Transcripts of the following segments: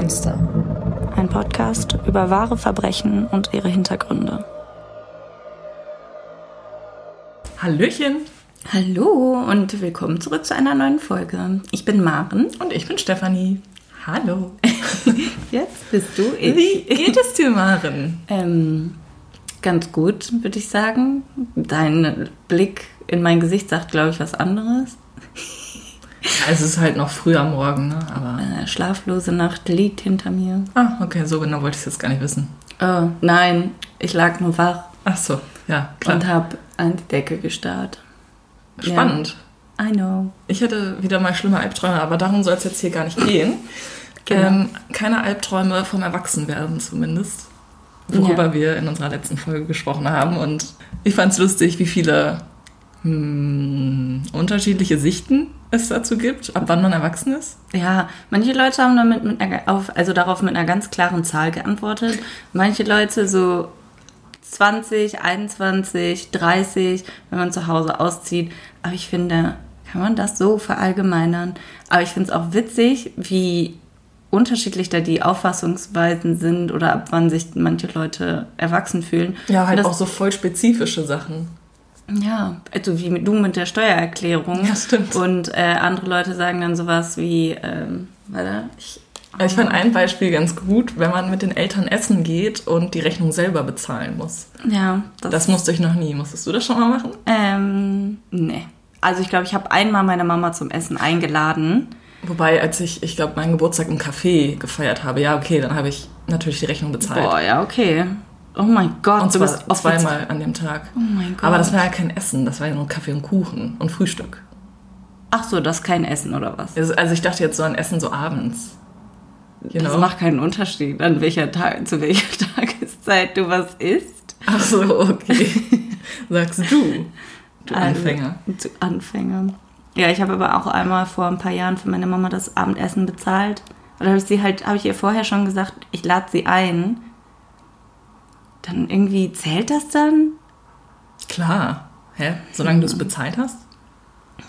Monster. Ein Podcast über wahre Verbrechen und ihre Hintergründe. Hallöchen. Hallo und willkommen zurück zu einer neuen Folge. Ich bin Maren. Und ich bin Stefanie. Hallo. Jetzt bist du ich. Wie geht es dir, Maren? Ähm, ganz gut, würde ich sagen. Dein Blick in mein Gesicht sagt, glaube ich, was anderes. Also es ist halt noch früh am Morgen, ne? Aber. Eine schlaflose Nacht liegt hinter mir. Ah, okay, so genau wollte ich es jetzt gar nicht wissen. Oh, nein, ich lag nur wach Ach so, ja, klar. und habe an die Decke gestarrt. Spannend. I know. Ich hatte wieder mal schlimme Albträume, aber darum soll es jetzt hier gar nicht gehen. Genau. Ähm, keine Albträume vom Erwachsenwerden zumindest. Worüber Ja. wir in unserer letzten Folge gesprochen haben. Und ich fand es lustig, wie viele hm, unterschiedliche Sichten es dazu gibt, ab wann man erwachsen ist. Ja, manche Leute haben damit mit einer, auf, also darauf mit einer ganz klaren Zahl geantwortet. Manche Leute so 20, 21, 30, wenn man zu Hause auszieht. Aber ich finde, kann man das so verallgemeinern? Aber ich finde es auch witzig, wie unterschiedlich da die Auffassungsweisen sind oder ab wann sich manche Leute erwachsen fühlen. Ja, halt auch so voll spezifische Sachen. Ja, also wie du mit der Steuererklärung. Ja, stimmt. Und äh, andere Leute sagen dann sowas wie, ähm, warte, ich, Ich fand ein Beispiel ganz gut, wenn man mit den Eltern essen geht und die Rechnung selber bezahlen muss. ja, Das musste ich noch nie. Musstest du das schon mal machen? Ähm, nee. Also ich glaube, ich habe einmal meine Mama zum Essen eingeladen. Wobei, als ich, ich glaube, meinen Geburtstag im Café gefeiert habe, ja, okay, dann habe ich natürlich die Rechnung bezahlt. Boah, ja, okay. Oh mein Gott, und du bist zweimal an dem Tag. Oh mein Gott. Aber das war ja kein Essen, das war ja nur Kaffee und Kuchen und Frühstück. Ach so, das ist kein Essen oder was? Also also ich dachte jetzt so an Essen so abends. You Das know? macht keinen Unterschied, an welcher Tag, zu welcher Tageszeit du was isst. Ach so, okay. Sagst du, du Anfänger. Also, zu Anfänger. Ja, ich habe aber auch einmal vor ein paar Jahren für meine Mama das Abendessen bezahlt. Da habe ich sie halt, habe ich ihr vorher schon gesagt, ich lade sie ein. Dann irgendwie zählt das dann? Klar. Hä? Solange du es bezahlt hast?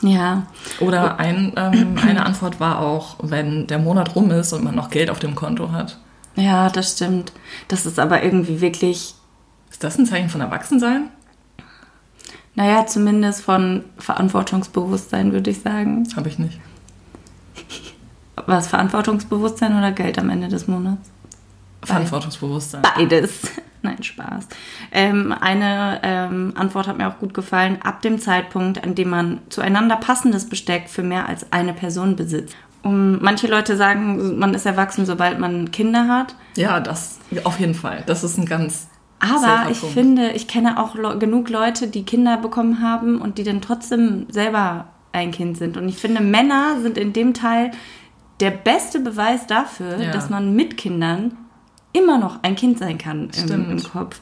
Ja. Oder ein, ähm, eine Antwort war auch, wenn der Monat rum ist und man noch Geld auf dem Konto hat. Ja, das stimmt. Das ist aber irgendwie wirklich, Ist das ein Zeichen von Erwachsensein? naja, zumindest von Verantwortungsbewusstsein, würde ich sagen. Habe ich nicht. Was, Verantwortungsbewusstsein oder Geld am Ende des Monats? Verantwortungsbewusstsein. Beides. Nein, Spaß. Ähm, eine ähm, Antwort hat mir auch gut gefallen. Ab dem Zeitpunkt, an dem man zueinander passendes Besteck für mehr als eine Person besitzt. Um, manche Leute sagen, man ist erwachsen, sobald man Kinder hat. Ja, das auf jeden Fall. Das ist ein ganz. Aber ich Punkt. finde, ich kenne auch le genug Leute, die Kinder bekommen haben und die dann trotzdem selber ein Kind sind. Und ich finde, Männer sind in dem Teil der beste Beweis dafür, Ja. dass man mit Kindern immer noch ein Kind sein kann im, im Kopf.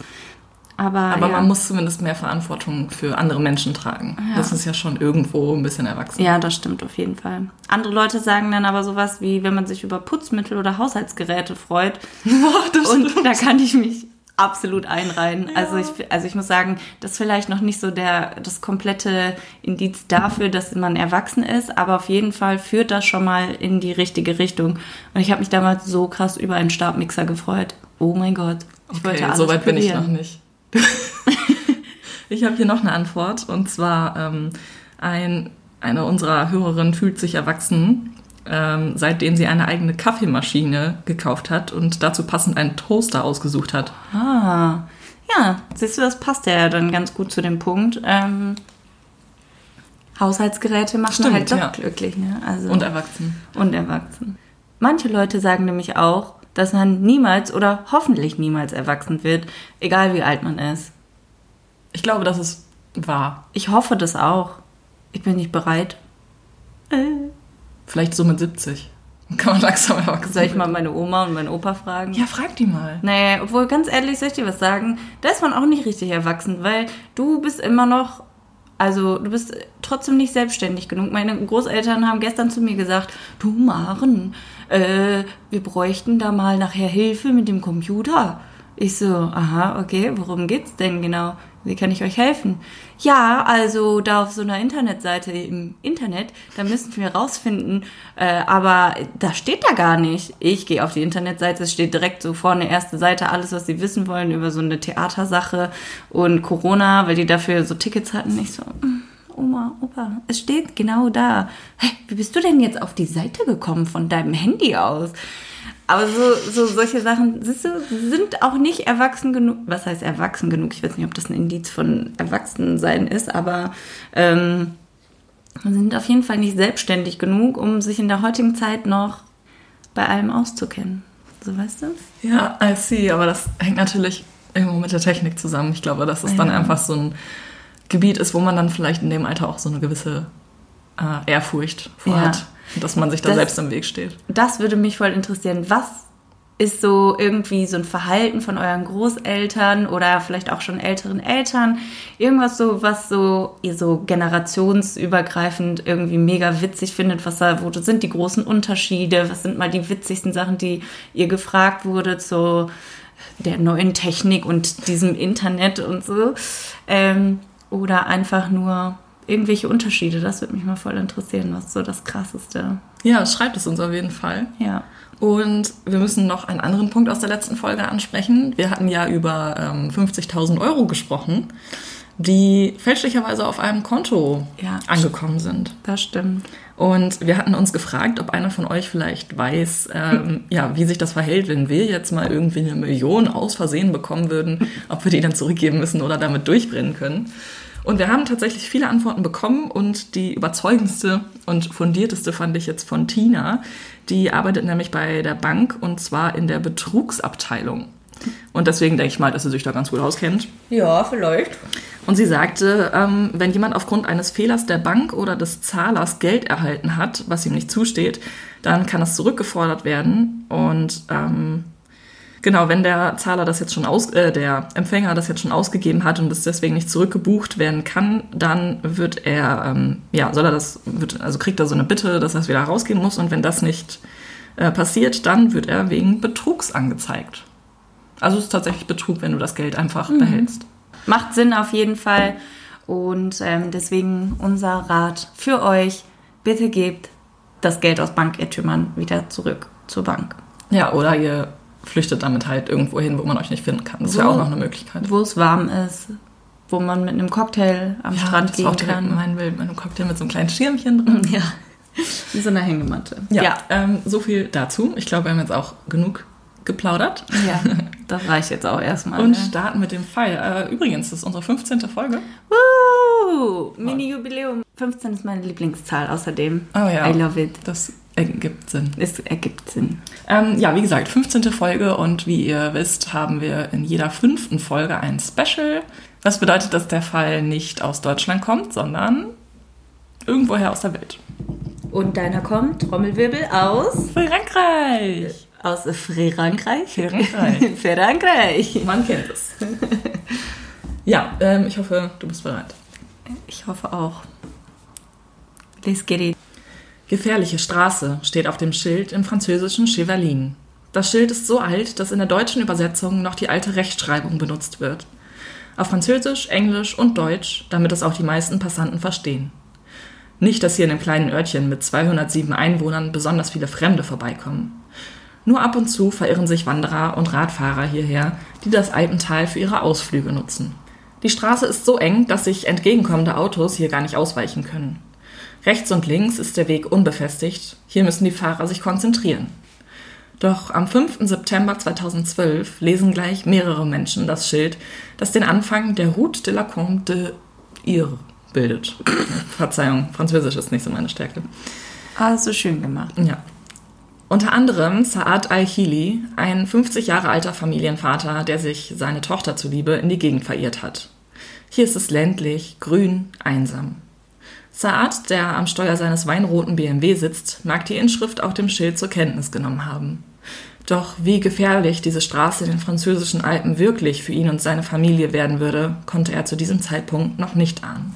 Aber, Aber ja. man muss zumindest mehr Verantwortung für andere Menschen tragen. Das ist ja schon irgendwo ein bisschen erwachsen. Ja, das stimmt auf jeden Fall. Andere Leute sagen dann aber sowas wie, wenn man sich über Putzmittel oder Haushaltsgeräte freut. das Und stimmt. da kann ich mich absolut einreihen. Also, ich, also ich muss sagen, das ist vielleicht noch nicht so der, das komplette Indiz dafür, dass man erwachsen ist, aber auf jeden Fall führt das schon mal in die richtige Richtung. Und ich habe mich damals so krass über einen Stabmixer gefreut. Oh mein Gott. Ich wollte Okay, alles so weit bin ich probieren. noch nicht. ich habe hier noch eine Antwort und zwar ähm, ein, eine unserer Hörerinnen fühlt sich erwachsen, ähm, seitdem sie eine eigene Kaffeemaschine gekauft hat und dazu passend einen Toaster ausgesucht hat. Ah, ja, siehst du, das passt ja dann ganz gut zu dem Punkt. Ähm, Haushaltsgeräte machen Stimmt, halt doch ja. glücklich, ne? Also, Und erwachsen. und erwachsen. Manche Leute sagen nämlich auch, dass man niemals oder hoffentlich niemals erwachsen wird, egal wie alt man ist. Ich glaube, das ist wahr. Ich hoffe das auch. Ich bin nicht bereit. Äh, Vielleicht so mit 70. Kann man langsam erwachsen soll ich mal meine Oma und meinen Opa fragen? Ja, frag die mal. Nee, obwohl ganz ehrlich, soll ich dir was sagen? Da ist man auch nicht richtig erwachsen, weil du bist immer noch, also du bist trotzdem nicht selbstständig genug. Meine Großeltern haben gestern zu mir gesagt, du Maren, äh, wir bräuchten da mal nachher Hilfe mit dem Computer. Ich so, aha, okay, worum geht's denn genau? Wie kann ich euch helfen? Ja, also da auf so einer Internetseite im Internet, da müssen wir rausfinden, äh, aber da steht da gar nicht. Ich gehe auf die Internetseite, es steht direkt so vorne erste Seite, alles, was sie wissen wollen über so eine Theatersache und Corona, weil die dafür so Tickets hatten. Ich so, mm, Oma, Opa, es steht genau da. Hey, wie bist du denn jetzt auf die Seite gekommen von deinem Handy aus? Aber so, so solche Sachen, siehst du, sind auch nicht erwachsen genug. Was heißt erwachsen genug? Ich weiß nicht, ob das ein Indiz von Erwachsensein ist, aber ähm, sind auf jeden Fall nicht selbstständig genug, um sich in der heutigen Zeit noch bei allem auszukennen. So weißt du? Ja, I see, aber das hängt natürlich irgendwo mit der Technik zusammen. Ich glaube, dass es dann Ja. einfach so ein Gebiet ist, wo man dann vielleicht in dem Alter auch so eine gewisse äh, Ehrfurcht vor Ja. hat, dass man sich da Das- selbst im Weg steht. Das würde mich voll interessieren. Was ist so irgendwie so ein Verhalten von euren Großeltern oder vielleicht auch schon älteren Eltern? Irgendwas so, was so ihr so generationsübergreifend irgendwie mega witzig findet? Was da, wo sind die großen Unterschiede? Was sind mal die witzigsten Sachen, die ihr gefragt wurde zu der neuen Technik und diesem Internet und so? Ähm, oder einfach nur irgendwelche Unterschiede? Das würde mich mal voll interessieren. Was so das Krasseste? Ja, schreibt es uns auf jeden Fall. Ja. Und wir müssen noch einen anderen Punkt aus der letzten Folge ansprechen. Wir hatten ja über ähm, 50.000 Euro gesprochen, die fälschlicherweise auf einem Konto Ja. angekommen sind. Das stimmt. Und wir hatten uns gefragt, ob einer von euch vielleicht weiß, ähm, ja, wie sich das verhält, wenn wir jetzt mal irgendwie eine Million aus Versehen bekommen würden, ob wir die dann zurückgeben müssen oder damit durchbrennen können. Und wir haben tatsächlich viele Antworten bekommen und die überzeugendste und fundierteste fand ich jetzt von Tina. Die arbeitet nämlich bei der Bank und zwar in der Betrugsabteilung. Und deswegen denke ich mal, dass sie sich da ganz gut auskennt. Ja, vielleicht. Und sie sagte, ähm, wenn jemand aufgrund eines Fehlers der Bank oder des Zahlers Geld erhalten hat, was ihm nicht zusteht, dann kann es zurückgefordert werden. Und ähm, genau, wenn der Zahler das jetzt schon aus, äh, der Empfänger das jetzt schon ausgegeben hat und es deswegen nicht zurückgebucht werden kann, dann wird er, ähm, ja, soll er das, wird, also kriegt er so eine Bitte, dass er es wieder rausgeben muss. Und wenn das nicht äh, passiert, dann wird er wegen Betrugs angezeigt. Also es ist tatsächlich Betrug, wenn du das Geld einfach behältst. Macht Sinn auf jeden Fall. Und ähm, deswegen unser Rat für euch: bitte gebt das Geld aus Bankirrtümern wieder zurück zur Bank. Ja, oder ihr flüchtet damit halt irgendwo hin, wo man euch nicht finden kann. Das wäre auch noch eine Möglichkeit. Wo es warm ist, wo man mit einem Cocktail am Strand war auch gehen kann. mein Bild mit einem Cocktail mit so einem kleinen Schirmchen drin. Ja. Wie so eine Hängematte. Ja, Ähm, so viel dazu. Ich glaube, wir haben jetzt auch genug geplaudert. Ja, das reicht jetzt auch erstmal. Und ne? starten mit dem Fall. Äh, übrigens, das ist unsere 15. Folge. Woo! Mini-Jubiläum. 15 ist meine Lieblingszahl außerdem. Oh ja. I love it. Das ergibt Sinn. Es ergibt Sinn. Ähm, ja, wie gesagt, 15. Folge und wie ihr wisst, haben wir in jeder fünften Folge ein Special. Was bedeutet, dass der Fall nicht aus Deutschland kommt, sondern irgendwoher aus der Welt. Und deiner kommt, Trommelwirbel, aus? Frankreich! Aus Frankreich? Frankreich. Frankreich. Man kennt es. Ja, ähm, ich hoffe, du bist bereit. Ich hoffe auch. Let's get it. Gefährliche Straße steht auf dem Schild im französischen Chevalin. Das Schild ist so alt, dass in der deutschen Übersetzung noch die alte Rechtschreibung benutzt wird. Auf Französisch, Englisch und Deutsch, damit es auch die meisten Passanten verstehen. Nicht, dass hier in dem kleinen Örtchen mit 207 Einwohnern besonders viele Fremde vorbeikommen. Nur ab und zu verirren sich Wanderer und Radfahrer hierher, die das Alpental für ihre Ausflüge nutzen. Die Straße ist so eng, dass sich entgegenkommende Autos hier gar nicht ausweichen können. Rechts und links ist der Weg unbefestigt, hier müssen die Fahrer sich konzentrieren. Doch am 5. September 2012 lesen gleich mehrere Menschen das Schild, das den Anfang der Route de la Combe de Ir bildet. Verzeihung, Französisch ist nicht so meine Stärke. Ah, so schön gemacht. Ja. Unter anderem Saad Al-Hili, ein 50 Jahre alter Familienvater, der sich seine Tochter zuliebe in die Gegend verirrt hat. Hier ist es ländlich, grün, einsam. Saad, der am Steuer seines weinroten BMW sitzt, mag die Inschrift auf dem Schild zur Kenntnis genommen haben. Doch wie gefährlich diese Straße in den französischen Alpen wirklich für ihn und seine Familie werden würde, konnte er zu diesem Zeitpunkt noch nicht ahnen.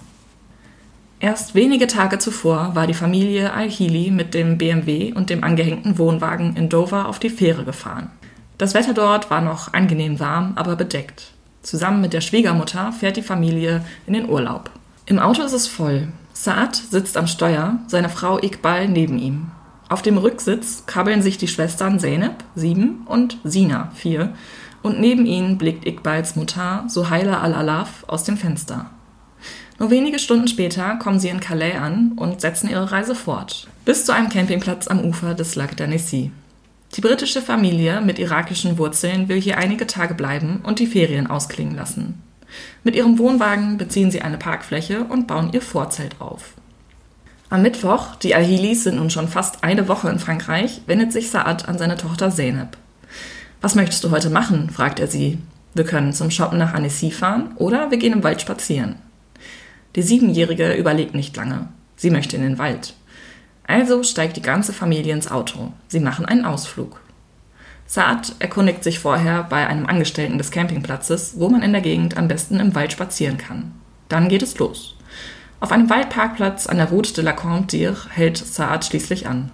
Erst wenige Tage zuvor war die Familie Al-Hili mit dem BMW und dem angehängten Wohnwagen in Dover auf die Fähre gefahren. Das Wetter dort war noch angenehm warm, aber bedeckt. Zusammen mit der Schwiegermutter fährt die Familie in den Urlaub. Im Auto ist es voll. Saad sitzt am Steuer, seine Frau Iqbal neben ihm. Auf dem Rücksitz krabbeln sich die Schwestern Zeynep, sieben, und Sina, vier, und neben ihnen blickt Iqbals Mutter Sohaila al-Alaf aus dem Fenster. Nur wenige Stunden später kommen sie in Calais an und setzen ihre Reise fort, bis zu einem Campingplatz am Ufer des Lac d'Annecy. Die britische Familie mit irakischen Wurzeln will hier einige Tage bleiben und die Ferien ausklingen lassen. Mit ihrem Wohnwagen beziehen sie eine Parkfläche und bauen ihr Vorzelt auf. Am Mittwoch, die Ahilis sind nun schon fast eine Woche in Frankreich, wendet sich Saad an seine Tochter Zeynep. Was möchtest du heute machen? fragt er sie. Wir können zum Shoppen nach Annecy fahren oder wir gehen im Wald spazieren. Die Siebenjährige überlegt nicht lange. Sie möchte in den Wald. Also steigt die ganze Familie ins Auto. Sie machen einen Ausflug. Saad erkundigt sich vorher bei einem Angestellten des Campingplatzes, wo man in der Gegend am besten im Wald spazieren kann. Dann geht es los. Auf einem Waldparkplatz an der Route de la Comte d'Ir hält Saad schließlich an.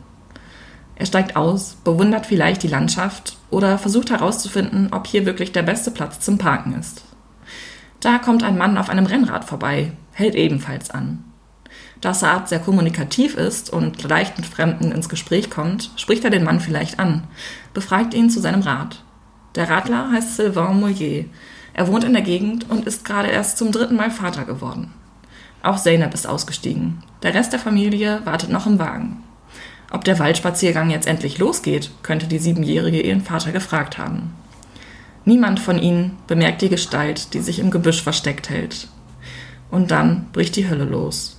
Er steigt aus, bewundert vielleicht die Landschaft oder versucht herauszufinden, ob hier wirklich der beste Platz zum Parken ist. Da kommt ein Mann auf einem Rennrad vorbei, hält ebenfalls an. Da Saad sehr kommunikativ ist und leicht mit Fremden ins Gespräch kommt, spricht er den Mann vielleicht an, befragt ihn zu seinem Rad. Der Radler heißt Sylvain Mollier. Er wohnt in der Gegend und ist gerade erst zum dritten Mal Vater geworden. Auch Zeynep ist ausgestiegen. Der Rest der Familie wartet noch im Wagen. Ob der Waldspaziergang jetzt endlich losgeht, könnte die Siebenjährige ihren Vater gefragt haben. Niemand von ihnen bemerkt die Gestalt, die sich im Gebüsch versteckt hält. Und dann bricht die Hölle los.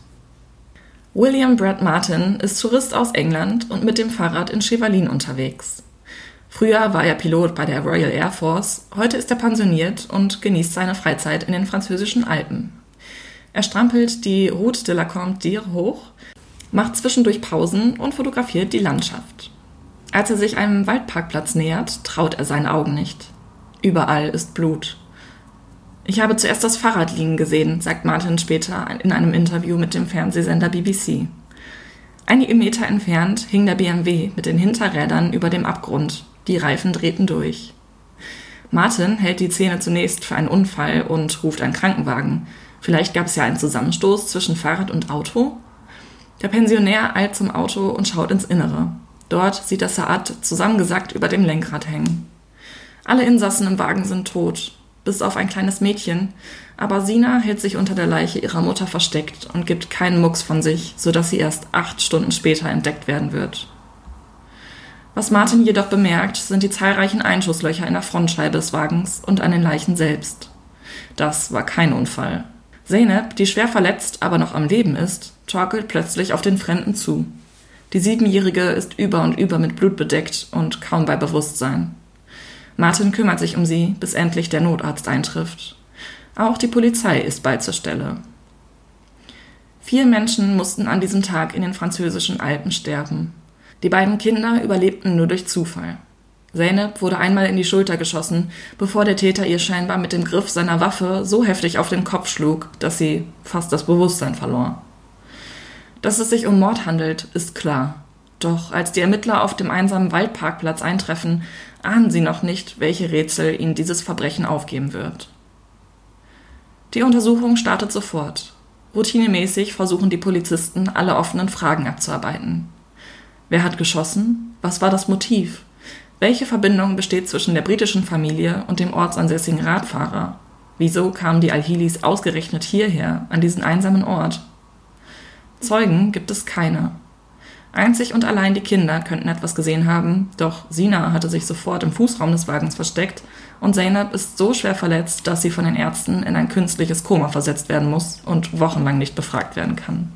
William Brad Martin ist Tourist aus England und mit dem Fahrrad in Chevalin unterwegs. Früher war er Pilot bei der Royal Air Force, heute ist er pensioniert und genießt seine Freizeit in den französischen Alpen. Er strampelt die Route de la Comte d'Ir hoch, macht zwischendurch Pausen und fotografiert die Landschaft. Als er sich einem Waldparkplatz nähert, traut er seinen Augen nicht. Überall ist Blut. Ich habe zuerst das Fahrrad liegen gesehen, sagt Martin später in einem Interview mit dem Fernsehsender BBC. Einige Meter entfernt hing der BMW mit den Hinterrädern über dem Abgrund. Die Reifen drehten durch. Martin hält die Szene zunächst für einen Unfall und ruft einen Krankenwagen. Vielleicht gab es ja einen Zusammenstoß zwischen Fahrrad und Auto? Der Pensionär eilt zum Auto und schaut ins Innere. Dort sieht er Saad zusammengesackt über dem Lenkrad hängen. Alle Insassen im Wagen sind tot, bis auf ein kleines Mädchen, aber Sina hält sich unter der Leiche ihrer Mutter versteckt und gibt keinen Mucks von sich, sodass sie erst acht Stunden später entdeckt werden wird. Was Martin jedoch bemerkt, sind die zahlreichen Einschusslöcher in der Frontscheibe des Wagens und an den Leichen selbst. Das war kein Unfall. Zeynep, die schwer verletzt, aber noch am Leben ist, torkelt plötzlich auf den Fremden zu. Die Siebenjährige ist über und über mit Blut bedeckt und kaum bei Bewusstsein. Martin kümmert sich um sie, bis endlich der Notarzt eintrifft. Auch die Polizei ist bald zur Stelle. Vier Menschen mussten an diesem Tag in den französischen Alpen sterben. Die beiden Kinder überlebten nur durch Zufall. Zeynep wurde einmal in die Schulter geschossen, bevor der Täter ihr scheinbar mit dem Griff seiner Waffe so heftig auf den Kopf schlug, dass sie fast das Bewusstsein verlor. Dass es sich um Mord handelt, ist klar. Doch als die Ermittler auf dem einsamen Waldparkplatz eintreffen, ahnen sie noch nicht, welche Rätsel ihnen dieses Verbrechen aufgeben wird. Die Untersuchung startet sofort. Routinemäßig versuchen die Polizisten, alle offenen Fragen abzuarbeiten. Wer hat geschossen? Was war das Motiv? Welche Verbindung besteht zwischen der britischen Familie und dem ortsansässigen Radfahrer? Wieso kamen die Alhilis ausgerechnet hierher, an diesen einsamen Ort? Zeugen gibt es keine. Einzig und allein die Kinder könnten etwas gesehen haben, doch Sina hatte sich sofort im Fußraum des Wagens versteckt und Zeynep ist so schwer verletzt, dass sie von den Ärzten in ein künstliches Koma versetzt werden muss und wochenlang nicht befragt werden kann.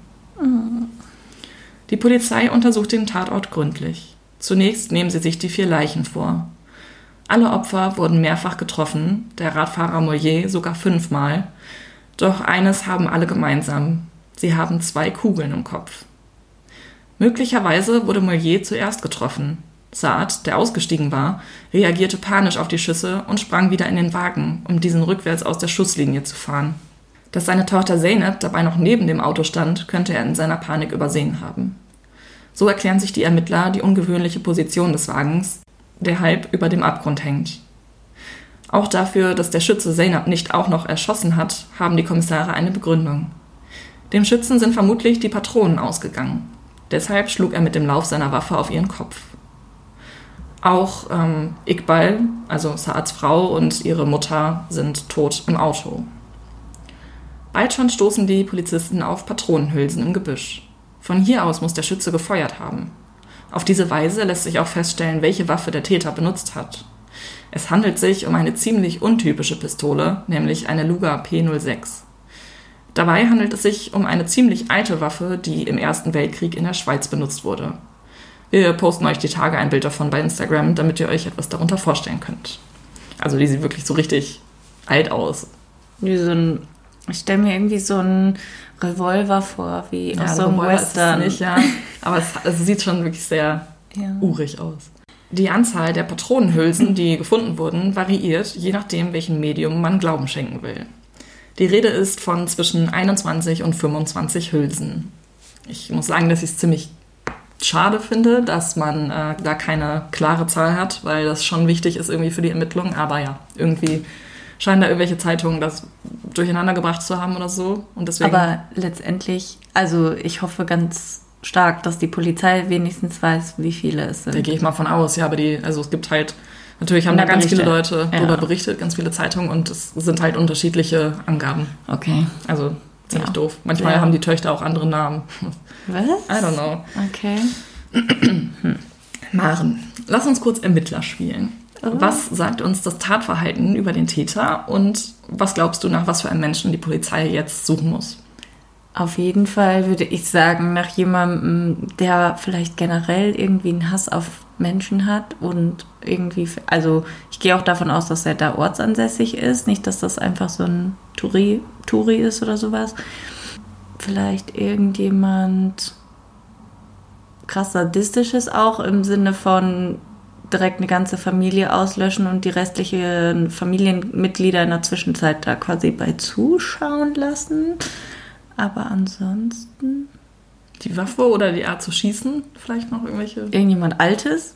Die Polizei untersucht den Tatort gründlich. Zunächst nehmen sie sich die vier Leichen vor. Alle Opfer wurden mehrfach getroffen, der Radfahrer Mollier sogar fünfmal. Doch eines haben alle gemeinsam. Sie haben zwei Kugeln im Kopf. Möglicherweise wurde Mollier zuerst getroffen. Saad, der ausgestiegen war, reagierte panisch auf die Schüsse und sprang wieder in den Wagen, um diesen rückwärts aus der Schusslinie zu fahren. Dass seine Tochter Zeynep dabei noch neben dem Auto stand, könnte er in seiner Panik übersehen haben. So erklären sich die Ermittler die ungewöhnliche Position des Wagens, der halb über dem Abgrund hängt. Auch dafür, dass der Schütze Zeynep nicht auch noch erschossen hat, haben die Kommissare eine Begründung. Dem Schützen sind vermutlich die Patronen ausgegangen. Deshalb schlug er mit dem Lauf seiner Waffe auf ihren Kopf. Auch ähm, Iqbal, also Saads Frau und ihre Mutter sind tot im Auto. Bald schon stoßen die Polizisten auf Patronenhülsen im Gebüsch. Von hier aus muss der Schütze gefeuert haben. Auf diese Weise lässt sich auch feststellen, welche Waffe der Täter benutzt hat. Es handelt sich um eine ziemlich untypische Pistole, nämlich eine Luger P06. Dabei handelt es sich um eine ziemlich alte Waffe, die im Ersten Weltkrieg in der Schweiz benutzt wurde. Wir posten euch die Tage ein Bild davon bei Instagram, damit ihr euch etwas darunter vorstellen könnt. Also die sieht wirklich so richtig alt aus. Wie so ein, ich stelle mir irgendwie so einen Revolver vor, wie ja, aus so einem Western. Nicht, ja. Aber es, es, sieht schon wirklich sehr ja. urig aus. Die Anzahl der Patronenhülsen, die gefunden wurden, variiert, je nachdem, welchem Medium man Glauben schenken will. Die Rede ist von zwischen 21 und 25 Hülsen. Ich muss sagen, dass ich es ziemlich schade finde, dass man äh, da keine klare Zahl hat, weil das schon wichtig ist irgendwie für die Ermittlungen. Aber ja, irgendwie scheinen da irgendwelche Zeitungen das durcheinander gebracht zu haben oder so. Und deswegen Aber letztendlich, also ich hoffe ganz stark, dass die Polizei wenigstens weiß, wie viele es sind. Da gehe ich mal von aus, ja, aber die, also es gibt halt, natürlich haben da ganz viele Leute ja. darüber berichtet, ganz viele Zeitungen und es sind halt unterschiedliche Angaben. Okay. Also ziemlich ja. doof. Manchmal ja. haben die Töchter auch andere Namen. Was? I don't know. Okay. Maren, lass uns kurz Ermittler spielen. Oh. Was sagt uns das Tatverhalten über den Täter und was glaubst du, nach was für einem Menschen die Polizei jetzt suchen muss? Auf jeden Fall würde ich sagen, nach jemandem, der vielleicht generell irgendwie einen Hass auf Menschen hat und irgendwie, also ich gehe auch davon aus, dass er da ortsansässig ist, nicht, dass das einfach so ein Touri, Touri ist oder sowas. Vielleicht irgendjemand krass sadistisches auch im Sinne von direkt eine ganze Familie auslöschen und die restlichen Familienmitglieder in der Zwischenzeit da quasi bei zuschauen lassen. Aber ansonsten. Die Waffe oder die Art zu schießen? Vielleicht noch irgendwelche? Irgendjemand Altes?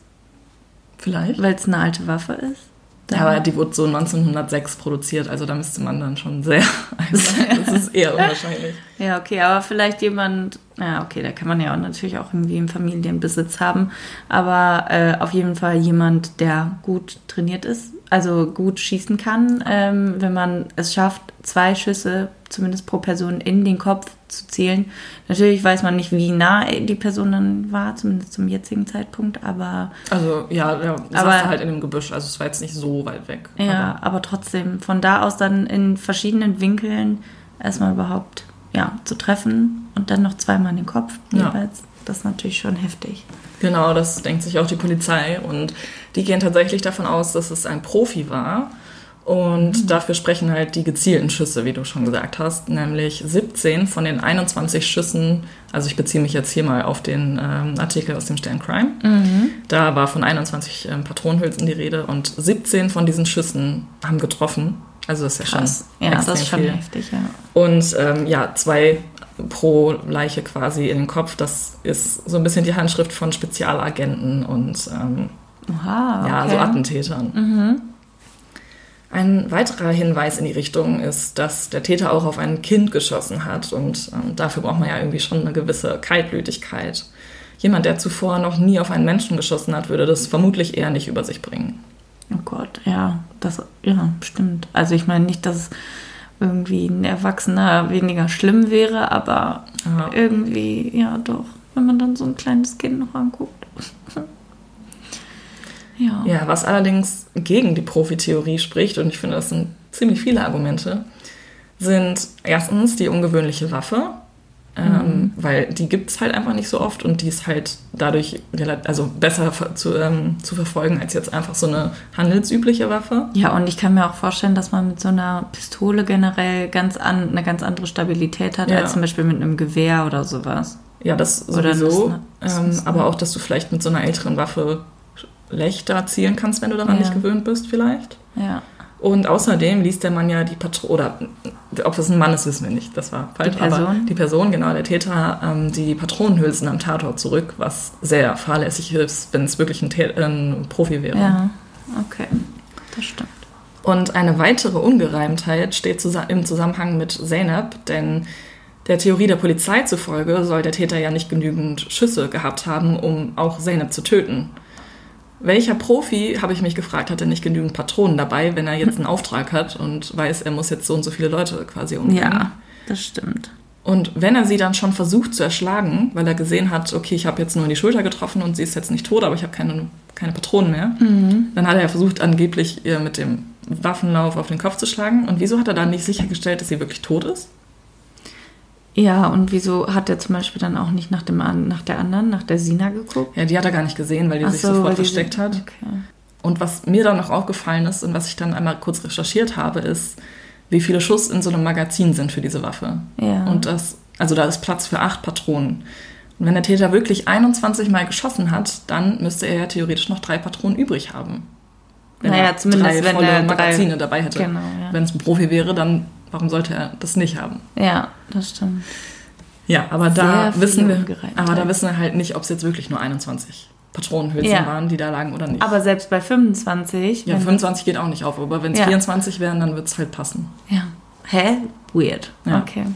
Vielleicht. Weil es eine alte Waffe ist? Ja, aber die wurde so 1906 produziert, also da müsste man dann schon sehr. Also, das ist eher unwahrscheinlich. ja, okay, aber vielleicht jemand. Ja, okay, da kann man ja auch natürlich auch irgendwie im Familienbesitz haben. Aber äh, auf jeden Fall jemand, der gut trainiert ist, also gut schießen kann, ähm, wenn man es schafft, zwei Schüsse zumindest pro Person in den Kopf zu zielen. Natürlich weiß man nicht, wie nah die Person dann war, zumindest zum jetzigen Zeitpunkt, aber. Also ja, ja aber halt in dem Gebüsch, also es war jetzt nicht so weit weg. Ja, aber, aber trotzdem, von da aus dann in verschiedenen Winkeln erstmal überhaupt ja, zu treffen und dann noch zweimal in den Kopf jeweils. Ja. Das ist natürlich schon heftig. Genau, das denkt sich auch die Polizei und die gehen tatsächlich davon aus, dass es ein Profi war. Und mhm. dafür sprechen halt die gezielten Schüsse, wie du schon gesagt hast, nämlich 17 von den 21 Schüssen, also ich beziehe mich jetzt hier mal auf den ähm, Artikel aus dem Stern Crime, mhm. da war von 21 ähm, Patronenhülsen die Rede und 17 von diesen Schüssen haben getroffen. Also das ist ja Krass. schon ja, das ist schon viel. heftig, ja. Und ähm, ja, zwei pro Leiche quasi in den Kopf. Das ist so ein bisschen die Handschrift von Spezialagenten und ähm, Oha, okay. ja, so Attentätern. Mhm. Ein weiterer Hinweis in die Richtung ist, dass der Täter auch auf ein Kind geschossen hat und ähm, dafür braucht man ja irgendwie schon eine gewisse Kaltblütigkeit. Jemand, der zuvor noch nie auf einen Menschen geschossen hat, würde das vermutlich eher nicht über sich bringen. Oh Gott, ja, das ja, stimmt. Also ich meine nicht, dass irgendwie ein Erwachsener weniger schlimm wäre, aber ja. irgendwie, ja doch, wenn man dann so ein kleines Kind noch anguckt. Ja. ja, was allerdings gegen die Profitheorie spricht, und ich finde, das sind ziemlich viele Argumente, sind erstens die ungewöhnliche Waffe, ähm, mhm. weil die gibt es halt einfach nicht so oft und die ist halt dadurch also besser zu, ähm, zu verfolgen als jetzt einfach so eine handelsübliche Waffe. Ja, und ich kann mir auch vorstellen, dass man mit so einer Pistole generell ganz an, eine ganz andere Stabilität hat ja. als zum Beispiel mit einem Gewehr oder sowas. Ja, das sowieso. ähm, aber auch, dass du vielleicht mit so einer älteren Waffe leichter zielen kannst, wenn du daran ja. nicht gewöhnt bist, vielleicht. Ja. Und außerdem liest der Mann ja die Patron, oder ob das ein Mann ist, wissen wir nicht, das war falsch. Die Person? Aber die Person, genau, der Täter, ähm, die Patronenhülsen am Tatort zurück, was sehr fahrlässig ist, wenn es wirklich ein, ein, Profi wäre. Ja, okay, das stimmt. Und eine weitere Ungereimtheit steht im Zusammenhang mit Zeynep, denn der Theorie der Polizei zufolge soll der Täter ja nicht genügend Schüsse gehabt haben, um auch Zeynep zu töten. Welcher Profi, habe ich mich gefragt, hat denn nicht genügend Patronen dabei, wenn er jetzt einen Auftrag hat und weiß, er muss jetzt so und so viele Leute quasi umbringen? Ja, das stimmt. Und wenn er sie dann schon versucht zu erschlagen, weil er gesehen hat, okay, ich habe jetzt nur in die Schulter getroffen und sie ist jetzt nicht tot, aber ich habe keine, keine Patronen mehr, mhm. dann hat er versucht, angeblich ihr mit dem Waffenlauf auf den Kopf zu schlagen. Und wieso hat er dann nicht sichergestellt, dass sie wirklich tot ist? Ja, und wieso hat er zum Beispiel dann auch nicht nach, dem, nach der anderen, nach der Sina geguckt? Ja, die hat er gar nicht gesehen, weil die Ach sich so, sofort versteckt sie, hat. Okay. Und was mir dann noch aufgefallen ist und was ich dann einmal kurz recherchiert habe, ist, wie viele Schuss in so einem Magazin sind für diese Waffe. Ja. Und das, also da ist Platz für acht Patronen. Und wenn der Täter wirklich 21 Mal geschossen hat, dann müsste er ja theoretisch noch drei Patronen übrig haben. Wenn naja, zumindest drei wenn volle er Magazine drei, dabei hätte. Genau, ja. Wenn es ein Profi wäre, dann warum sollte er das nicht haben? Ja, das stimmt. Ja, aber da wissen wir, aber da wissen wir halt nicht, ob es jetzt wirklich nur 21 Patronenhülsen ja. waren, die da lagen oder nicht. Aber selbst bei 25. Ja, 25 geht auch nicht auf, aber wenn es ja. 24 wären, dann wird es halt passen. Ja. Hä? Weird. Ja. Okay.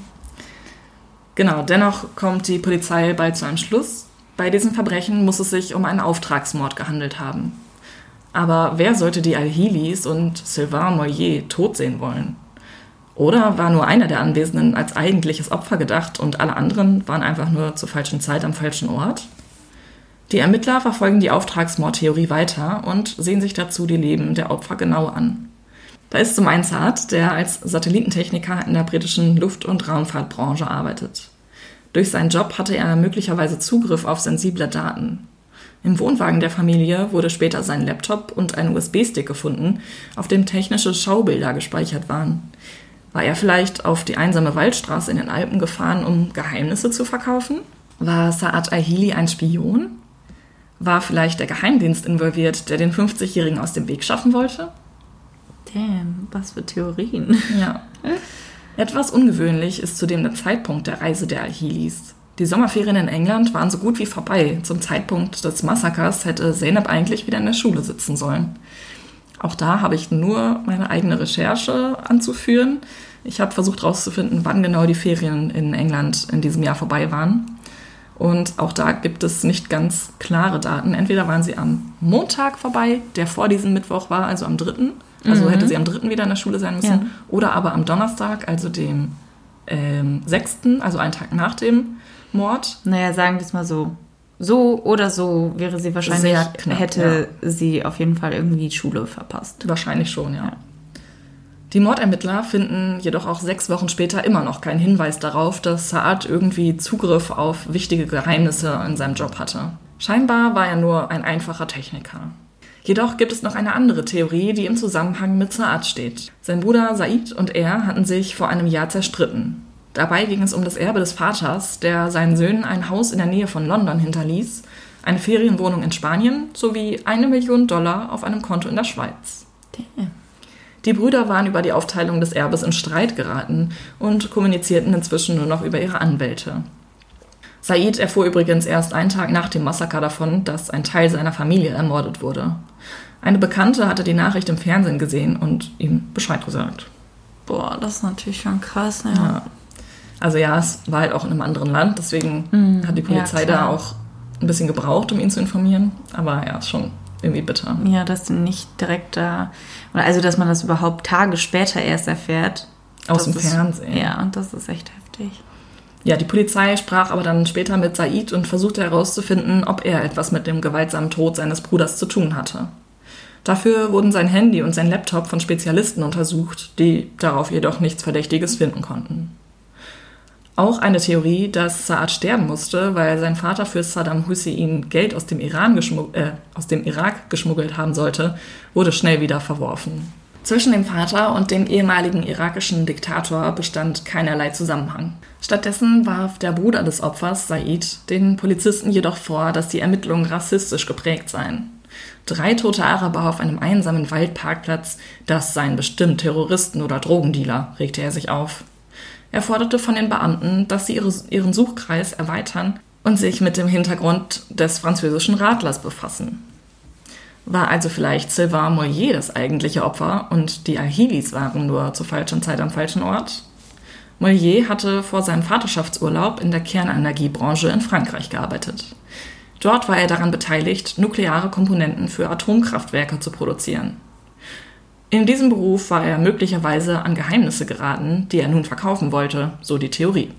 Genau, dennoch kommt die Polizei bald zu einem Schluss. Bei diesem Verbrechen muss es sich um einen Auftragsmord gehandelt haben. Aber wer sollte die Alhilis und Sylvain Mollier tot sehen wollen? Oder war nur einer der Anwesenden als eigentliches Opfer gedacht und alle anderen waren einfach nur zur falschen Zeit am falschen Ort? Die Ermittler verfolgen die Auftragsmordtheorie weiter und sehen sich dazu die Leben der Opfer genau an. Da ist zum einen Saad, der als Satellitentechniker in der britischen Luft- und Raumfahrtbranche arbeitet. Durch seinen Job hatte er möglicherweise Zugriff auf sensible Daten. Im Wohnwagen der Familie wurde später sein Laptop und ein USB-Stick gefunden, auf dem technische Schaubilder gespeichert waren. War er vielleicht auf die einsame Waldstraße in den Alpen gefahren, um Geheimnisse zu verkaufen? War Saad Ahili ein Spion? War vielleicht der Geheimdienst involviert, der den 50-Jährigen aus dem Weg schaffen wollte? Damn, was für Theorien. Ja. Etwas ungewöhnlich ist zudem der Zeitpunkt der Reise der Alhilis. Die Sommerferien in England waren so gut wie vorbei. Zum Zeitpunkt des Massakers hätte Zeynep eigentlich wieder in der Schule sitzen sollen. Auch da habe ich nur meine eigene Recherche anzuführen. Ich habe versucht herauszufinden, wann genau die Ferien in England in diesem Jahr vorbei waren. Und auch da gibt es nicht ganz klare Daten. Entweder waren sie am Montag vorbei, der vor diesem Mittwoch war, also am 3., also mhm. hätte sie am 3. wieder in der Schule sein müssen, ja. oder aber am Donnerstag, also dem ähm, 6., also einen Tag nach dem Mord. Naja, sagen wir es mal so so oder so wäre sie wahrscheinlich, knapp, hätte ja. sie auf jeden Fall irgendwie Schule verpasst. Wahrscheinlich schon, ja. ja. Die Mordermittler finden jedoch auch sechs Wochen später immer noch keinen Hinweis darauf, dass Saad irgendwie Zugriff auf wichtige Geheimnisse in seinem Job hatte. Scheinbar war er nur ein einfacher Techniker. Jedoch gibt es noch eine andere Theorie, die im Zusammenhang mit Saad steht. Sein Bruder Said und er hatten sich vor einem Jahr zerstritten. Dabei ging es um das Erbe des Vaters, der seinen Söhnen ein Haus in der Nähe von London hinterließ, eine Ferienwohnung in Spanien sowie eine Million Dollar auf einem Konto in der Schweiz. Damn. Die Brüder waren über die Aufteilung des Erbes in Streit geraten und kommunizierten inzwischen nur noch über ihre Anwälte. Said erfuhr übrigens erst einen Tag nach dem Massaker davon, dass ein Teil seiner Familie ermordet wurde. Eine Bekannte hatte die Nachricht im Fernsehen gesehen und ihm Bescheid gesagt. Boah, das ist natürlich schon krass, ja. ja. Also ja, es war halt auch in einem anderen Land, deswegen mhm, hat die Polizei ja, da auch ein bisschen gebraucht, um ihn zu informieren. Aber ja, ist schon irgendwie bitter. Ja, dass nicht direkt da, oder also dass man das überhaupt Tage später erst erfährt. Aus dem ist, Fernsehen. Ja, und das ist echt heftig. Ja, die Polizei sprach aber dann später mit Said und versuchte herauszufinden, ob er etwas mit dem gewaltsamen Tod seines Bruders zu tun hatte. Dafür wurden sein Handy und sein Laptop von Spezialisten untersucht, die darauf jedoch nichts Verdächtiges finden konnten. Auch eine Theorie, dass Saad sterben musste, weil sein Vater für Saddam Hussein Geld aus dem, Iran äh, aus dem Irak geschmuggelt haben sollte, wurde schnell wieder verworfen. Zwischen dem Vater und dem ehemaligen irakischen Diktator bestand keinerlei Zusammenhang. Stattdessen warf der Bruder des Opfers, Said, den Polizisten jedoch vor, dass die Ermittlungen rassistisch geprägt seien. Drei tote Araber auf einem einsamen Waldparkplatz, das seien bestimmt Terroristen oder Drogendealer, regte er sich auf. Er forderte von den Beamten, dass sie ihre, ihren Suchkreis erweitern und sich mit dem Hintergrund des französischen Radlers befassen. War also vielleicht Sylvain Moyer das eigentliche Opfer und die Ahilis waren nur zur falschen Zeit am falschen Ort? Moyer hatte vor seinem Vaterschaftsurlaub in der Kernenergiebranche in Frankreich gearbeitet. Dort war er daran beteiligt, nukleare Komponenten für Atomkraftwerke zu produzieren. In diesem Beruf war er möglicherweise an Geheimnisse geraten, die er nun verkaufen wollte, so die Theorie.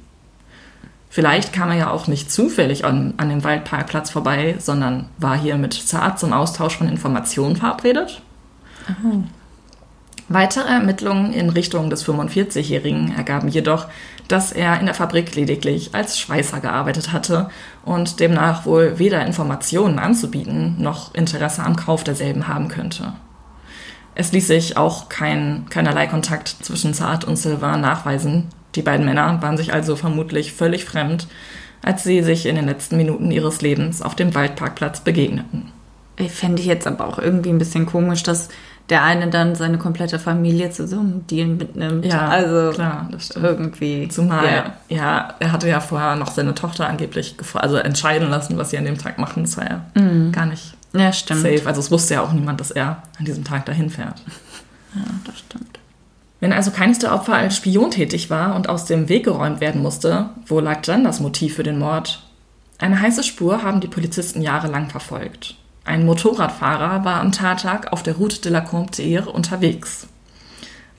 Vielleicht kam er ja auch nicht zufällig an, an dem Waldparkplatz vorbei, sondern war hier mit Saad zum Austausch von Informationen verabredet. Aha. Weitere Ermittlungen in Richtung des 45-Jährigen ergaben jedoch, dass er in der Fabrik lediglich als Schweißer gearbeitet hatte und demnach wohl weder Informationen anzubieten noch Interesse am Kauf derselben haben könnte. Es ließ sich auch kein, keinerlei Kontakt zwischen Saad und Sylvain nachweisen, die beiden Männer waren sich also vermutlich völlig fremd, als sie sich in den letzten Minuten ihres Lebens auf dem Waldparkplatz begegneten. Ich fände ich jetzt aber auch irgendwie ein bisschen komisch, dass der eine dann seine komplette Familie zu so einem Deal mitnimmt. Ja, also klar, das stimmt. Irgendwie. Zumal, ja. ja. er hatte ja vorher noch seine Tochter angeblich also entscheiden lassen, was sie an dem Tag machen. Das war ja mhm. gar nicht ja, stimmt. safe. Also es wusste ja auch niemand, dass er an diesem Tag dahin fährt. Ja, das stimmt. Wenn also keines der Opfer als Spion tätig war und aus dem Weg geräumt werden musste, wo lag dann das Motiv für den Mord? Eine heiße Spur haben die Polizisten jahrelang verfolgt. Ein Motorradfahrer war am Tattag auf der Route de la Comptire unterwegs.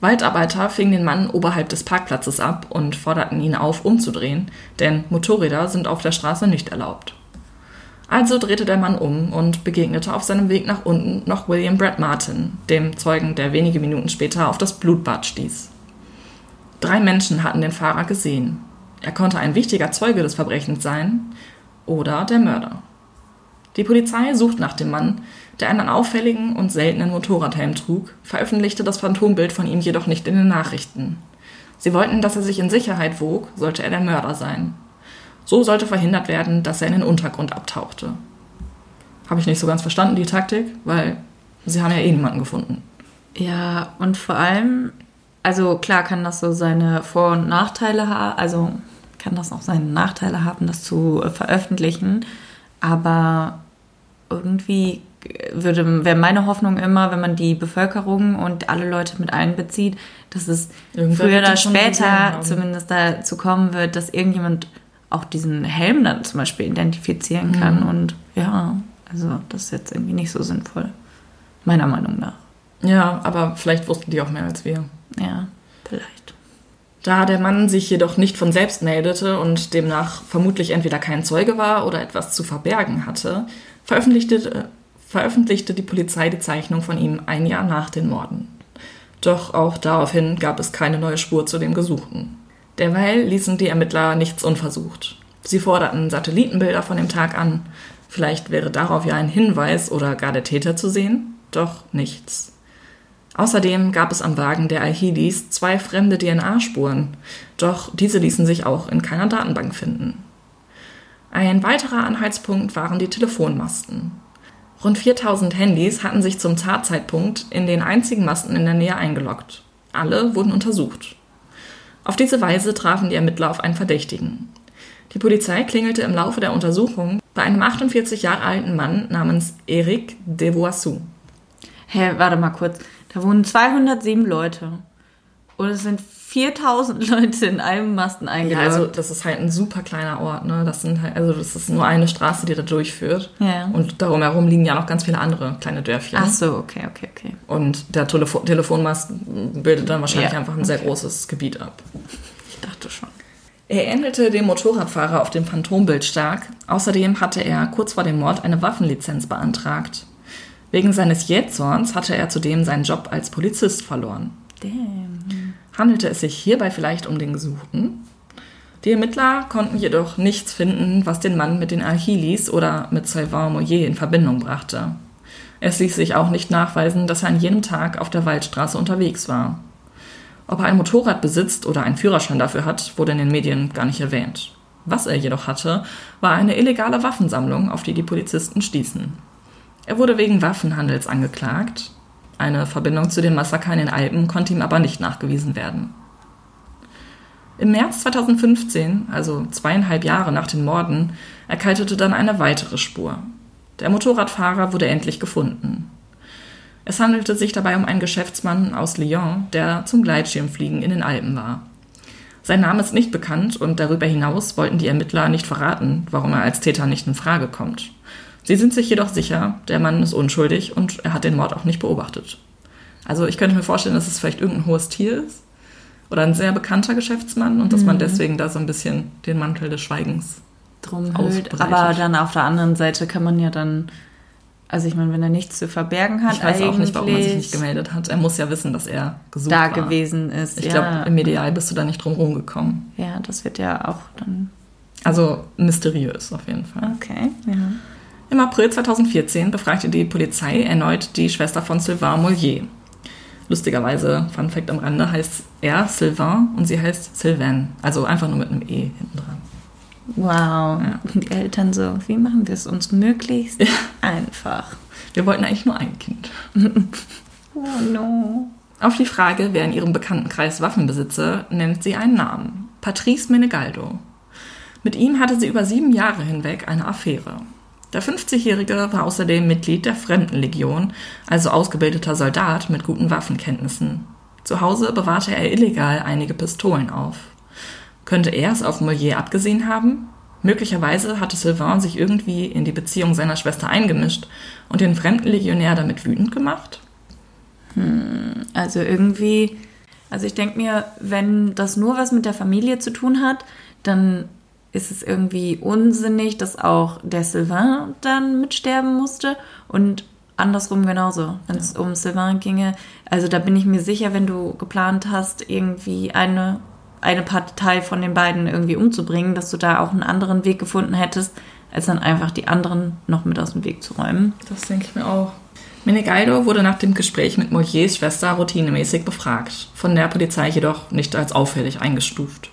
Waldarbeiter fingen den Mann oberhalb des Parkplatzes ab und forderten ihn auf, umzudrehen, denn Motorräder sind auf der Straße nicht erlaubt. Also drehte der Mann um und begegnete auf seinem Weg nach unten noch William Brad Martin, dem Zeugen, der wenige Minuten später auf das Blutbad stieß. Drei Menschen hatten den Fahrer gesehen. Er konnte ein wichtiger Zeuge des Verbrechens sein oder der Mörder. Die Polizei sucht nach dem Mann, der einen auffälligen und seltenen Motorradhelm trug, veröffentlichte das Phantombild von ihm jedoch nicht in den Nachrichten. Sie wollten, dass er sich in Sicherheit wog, sollte er der Mörder sein. So sollte verhindert werden, dass er in den Untergrund abtauchte. Habe ich nicht so ganz verstanden, die Taktik, weil sie haben ja eh niemanden gefunden. Ja, und vor allem, also klar kann das so seine Vor- und Nachteile haben, also kann das auch seine Nachteile haben, das zu äh, veröffentlichen, aber irgendwie würde, wäre meine Hoffnung immer, wenn man die Bevölkerung und alle Leute mit einbezieht, dass es Irgendwann früher oder später zumindest dazu kommen wird, dass irgendjemand auch diesen Helm dann zum Beispiel identifizieren kann. Mhm. Und ja, also das ist jetzt irgendwie nicht so sinnvoll. Meiner Meinung nach. Ja, aber vielleicht wussten die auch mehr als wir. Ja, vielleicht. Da der Mann sich jedoch nicht von selbst meldete und demnach vermutlich entweder kein Zeuge war oder etwas zu verbergen hatte, veröffentlichte, veröffentlichte die Polizei die Zeichnung von ihm ein Jahr nach den Morden. Doch auch daraufhin gab es keine neue Spur zu dem Gesuchten. Derweil ließen die Ermittler nichts unversucht. Sie forderten Satellitenbilder von dem Tag an. Vielleicht wäre darauf ja ein Hinweis oder gar der Täter zu sehen, doch nichts. Außerdem gab es am Wagen der Alhidis zwei fremde DNA-Spuren, doch diese ließen sich auch in keiner Datenbank finden. Ein weiterer Anhaltspunkt waren die Telefonmasten. Rund 4000 Handys hatten sich zum Tatzeitpunkt in den einzigen Masten in der Nähe eingeloggt. Alle wurden untersucht. Auf diese Weise trafen die Ermittler auf einen Verdächtigen. Die Polizei klingelte im Laufe der Untersuchung bei einem 48 Jahre alten Mann namens Eric Devoissou. Hä, hey, warte mal kurz. Da wohnen 207 Leute. Und es sind 4000 Leute in einem Masten eingeloggt. Ja, also das ist halt ein super kleiner Ort, ne? Das sind halt, also das ist nur eine Straße, die da durchführt. Ja. Und darum herum liegen ja noch ganz viele andere kleine Dörfchen. Ach so, okay, okay, okay. Und der Telefo Telefonmast bildet dann wahrscheinlich ja, einfach ein okay. sehr großes Gebiet ab. Ich dachte schon. Er ähnelte dem Motorradfahrer auf dem Phantombild stark. Außerdem hatte er kurz vor dem Mord eine Waffenlizenz beantragt. Wegen seines Jähzorns hatte er zudem seinen Job als Polizist verloren. Damn. Handelte es sich hierbei vielleicht um den Gesuchten? Die Ermittler konnten jedoch nichts finden, was den Mann mit den Achilis oder mit Sylvain Moyer in Verbindung brachte. Es ließ sich auch nicht nachweisen, dass er an jenem Tag auf der Waldstraße unterwegs war. Ob er ein Motorrad besitzt oder einen Führerschein dafür hat, wurde in den Medien gar nicht erwähnt. Was er jedoch hatte, war eine illegale Waffensammlung, auf die die Polizisten stießen. Er wurde wegen Waffenhandels angeklagt, eine Verbindung zu den Massakern in den Alpen konnte ihm aber nicht nachgewiesen werden. Im März 2015, also zweieinhalb Jahre nach den Morden, erkaltete dann eine weitere Spur. Der Motorradfahrer wurde endlich gefunden. Es handelte sich dabei um einen Geschäftsmann aus Lyon, der zum Gleitschirmfliegen in den Alpen war. Sein Name ist nicht bekannt und darüber hinaus wollten die Ermittler nicht verraten, warum er als Täter nicht in Frage kommt. Sie sind sich jedoch sicher, der Mann ist unschuldig und er hat den Mord auch nicht beobachtet. Also ich könnte mir vorstellen, dass es vielleicht irgendein hohes Tier ist oder ein sehr bekannter Geschäftsmann und dass man deswegen da so ein bisschen den Mantel des Schweigens drum hüllt. Aber dann auf der anderen Seite kann man ja dann, also ich meine, wenn er nichts zu verbergen hat, Ich weiß auch nicht, warum er sich nicht gemeldet hat. Er muss ja wissen, dass er gesucht da war. gewesen ist. Ich ja. glaube, im Ideal bist du da nicht drum rumgekommen. ja, das wird ja auch dann. Also mysteriös auf jeden Fall. Okay, ja. Im April 2014 befragte die Polizei erneut die Schwester von Sylvain Mollier. Lustigerweise, Fun Fact am Rande, heißt er Sylvain und sie heißt Sylvain. Also einfach nur mit einem E hinten dran. Wow. Ja. Die Eltern so, wie machen wir es uns möglichst Ja. einfach? Wir wollten eigentlich nur ein Kind. Oh no. Auf die Frage, wer in ihrem Bekanntenkreis Waffen besitze, nennt sie einen Namen. Patrice Menegaldo. Mit ihm hatte sie über sieben Jahre hinweg eine Affäre. Der 50-Jährige war außerdem Mitglied der Fremdenlegion, also ausgebildeter Soldat mit guten Waffenkenntnissen. Zu Hause bewahrte er illegal einige Pistolen auf. Könnte er es auf Mollier abgesehen haben? Möglicherweise hatte Sylvain sich irgendwie in die Beziehung seiner Schwester eingemischt und den Fremdenlegionär damit wütend gemacht? Also irgendwie, also ich denke mir, wenn das nur was mit der Familie zu tun hat, dann ist es irgendwie unsinnig, dass auch der Sylvain dann mitsterben musste und andersrum genauso, wenn es um Sylvain ginge. Also da bin ich mir sicher, wenn du geplant hast, irgendwie eine, eine Partei von den beiden irgendwie umzubringen, dass du da auch einen anderen Weg gefunden hättest, als dann einfach die anderen noch mit aus dem Weg zu räumen. Das denke ich mir auch. Menegaldo wurde nach dem Gespräch mit Molliers Schwester routinemäßig befragt, von der Polizei jedoch nicht als auffällig eingestuft.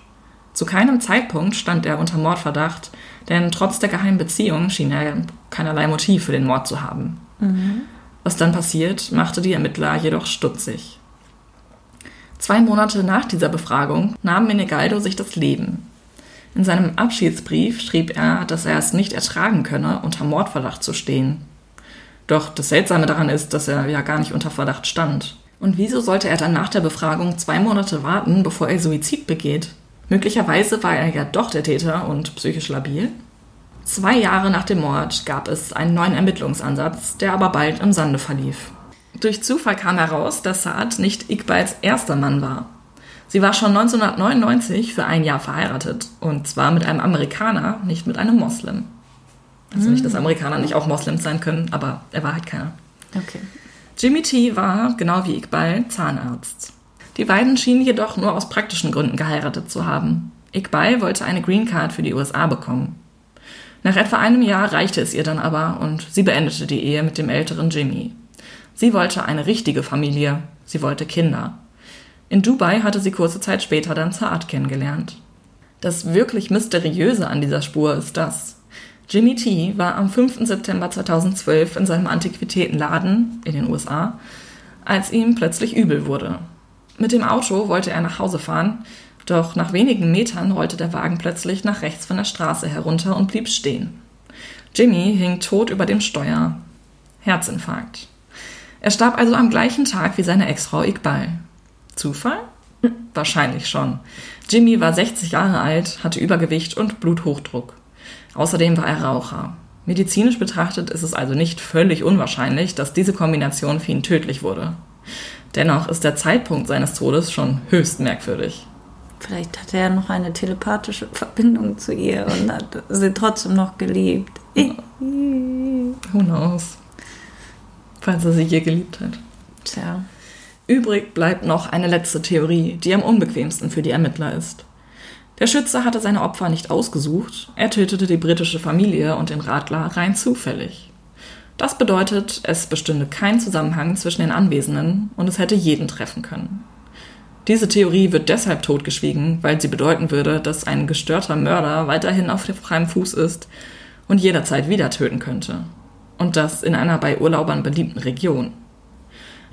Zu keinem Zeitpunkt stand er unter Mordverdacht, denn trotz der geheimen Beziehung schien er keinerlei Motiv für den Mord zu haben. Was dann passiert, machte die Ermittler jedoch stutzig. Zwei Monate nach dieser Befragung nahm Menegaldo sich das Leben. In seinem Abschiedsbrief schrieb er, dass er es nicht ertragen könne, unter Mordverdacht zu stehen. Doch das Seltsame daran ist, dass er ja gar nicht unter Verdacht stand. Und wieso sollte er dann nach der Befragung zwei Monate warten, bevor er Suizid begeht? Möglicherweise war er ja doch der Täter und psychisch labil? Zwei Jahre nach dem Mord gab es einen neuen Ermittlungsansatz, der aber bald im Sande verlief. Durch Zufall kam heraus, dass Saad nicht Iqbals erster Mann war. Sie war schon 1999 für ein Jahr verheiratet und zwar mit einem Amerikaner, nicht mit einem Moslem. Also nicht, dass Amerikaner nicht auch Moslems sein können, aber er war halt keiner. Okay. Jimmy T war, genau wie Iqbal, Zahnarzt. Die beiden schienen jedoch nur aus praktischen Gründen geheiratet zu haben. Iqbal wollte eine Green Card für die USA bekommen. Nach etwa einem Jahr reichte es ihr dann aber und sie beendete die Ehe mit dem älteren Jimmy. Sie wollte eine richtige Familie, sie wollte Kinder. In Dubai hatte sie kurze Zeit später dann Saad kennengelernt. Das wirklich Mysteriöse an dieser Spur ist das. Jimmy T war am 5. September 2012 in seinem Antiquitätenladen in den USA, als ihm plötzlich übel wurde. Mit dem Auto wollte er nach Hause fahren, doch nach wenigen Metern rollte der Wagen plötzlich nach rechts von der Straße herunter und blieb stehen. Jimmy hing tot über dem Steuer. Herzinfarkt. Er starb also am gleichen Tag wie seine Ex-Frau Iqbal. Zufall? Wahrscheinlich schon. Jimmy war 60 Jahre alt, hatte Übergewicht und Bluthochdruck. Außerdem war er Raucher. Medizinisch betrachtet ist es also nicht völlig unwahrscheinlich, dass diese Kombination für ihn tödlich wurde. Dennoch ist der Zeitpunkt seines Todes schon höchst merkwürdig. Vielleicht hat er noch eine telepathische Verbindung zu ihr und hat sie trotzdem noch geliebt. Who knows? Falls er sie je geliebt hat. Tja. Übrig bleibt noch eine letzte Theorie, die am unbequemsten für die Ermittler ist. Der Schütze hatte seine Opfer nicht ausgesucht, er tötete die britische Familie und den Radler rein zufällig. Das bedeutet, es bestünde kein Zusammenhang zwischen den Anwesenden und es hätte jeden treffen können. Diese Theorie wird deshalb totgeschwiegen, weil sie bedeuten würde, dass ein gestörter Mörder weiterhin auf freiem Fuß ist und jederzeit wieder töten könnte. Und das in einer bei Urlaubern beliebten Region.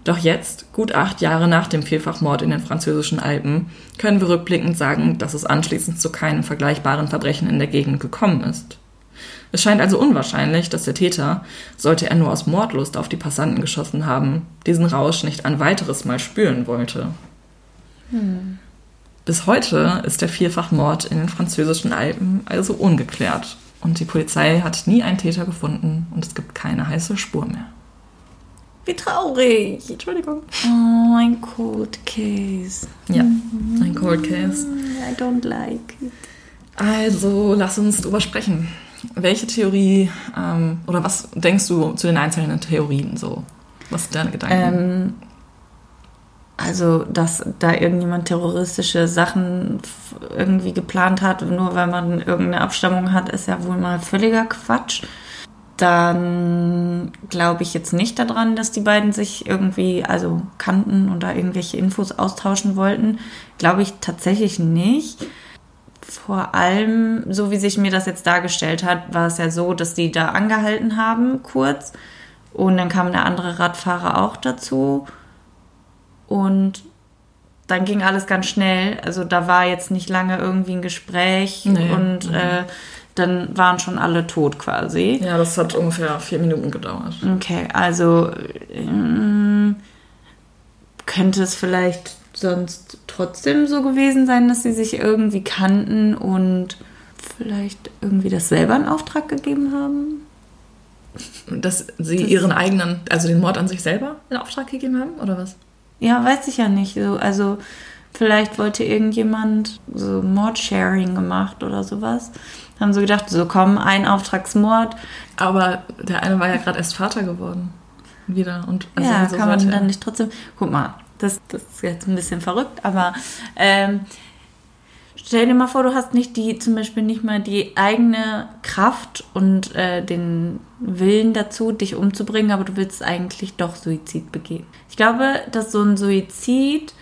Doch jetzt, gut acht Jahre nach dem Vielfachmord in den französischen Alpen, können wir rückblickend sagen, dass es anschließend zu keinem vergleichbaren Verbrechen in der Gegend gekommen ist. Es scheint also unwahrscheinlich, dass der Täter, sollte er nur aus Mordlust auf die Passanten geschossen haben, diesen Rausch nicht ein weiteres Mal spüren wollte. Bis heute ist der Vierfachmord in den französischen Alpen also ungeklärt. Und die Polizei hat nie einen Täter gefunden und es gibt keine heiße Spur mehr. Wie traurig. Entschuldigung. Oh, ein Cold Case. Ja, ein Cold Case. I don't like it. Also, lass uns drüber sprechen. Welche Theorie ähm, oder was denkst du zu den einzelnen Theorien so? Was sind deine Gedanken? Ähm, also, dass da irgendjemand terroristische Sachen irgendwie geplant hat, nur weil man irgendeine Abstammung hat, ist ja wohl mal völliger Quatsch. Dann glaube ich jetzt nicht daran, dass die beiden sich irgendwie also kannten und da irgendwelche Infos austauschen wollten. Glaube ich tatsächlich nicht. Vor allem, so wie sich mir das jetzt dargestellt hat, war es ja so, dass die da angehalten haben, kurz. Und dann kam der andere Radfahrer auch dazu. Und dann ging alles ganz schnell. Also da war jetzt nicht lange irgendwie ein Gespräch Nee. und Mhm. äh, dann waren schon alle tot quasi. ja, das hat ungefähr vier Minuten gedauert. Okay, also ähm, könnte es vielleicht sonst trotzdem so gewesen sein, dass sie sich irgendwie kannten und vielleicht irgendwie das selber in Auftrag gegeben haben? Dass sie Das- ihren eigenen, also den Mord an sich selber in Auftrag gegeben haben, oder was? Ja, weiß ich ja nicht. So, also vielleicht wollte irgendjemand so Mordsharing gemacht oder sowas. Haben so gedacht, so komm, ein Auftragsmord. Aber der eine war ja gerade erst Vater geworden. Wieder. Und also ja, kann man dann nicht trotzdem. Guck mal, das, das ist jetzt ein bisschen verrückt, aber ähm, stell dir mal vor, du hast nicht die, zum Beispiel nicht mal die eigene Kraft und äh, den Willen dazu, dich umzubringen, aber du willst eigentlich doch Suizid begehen. Ich glaube, dass so ein Suizid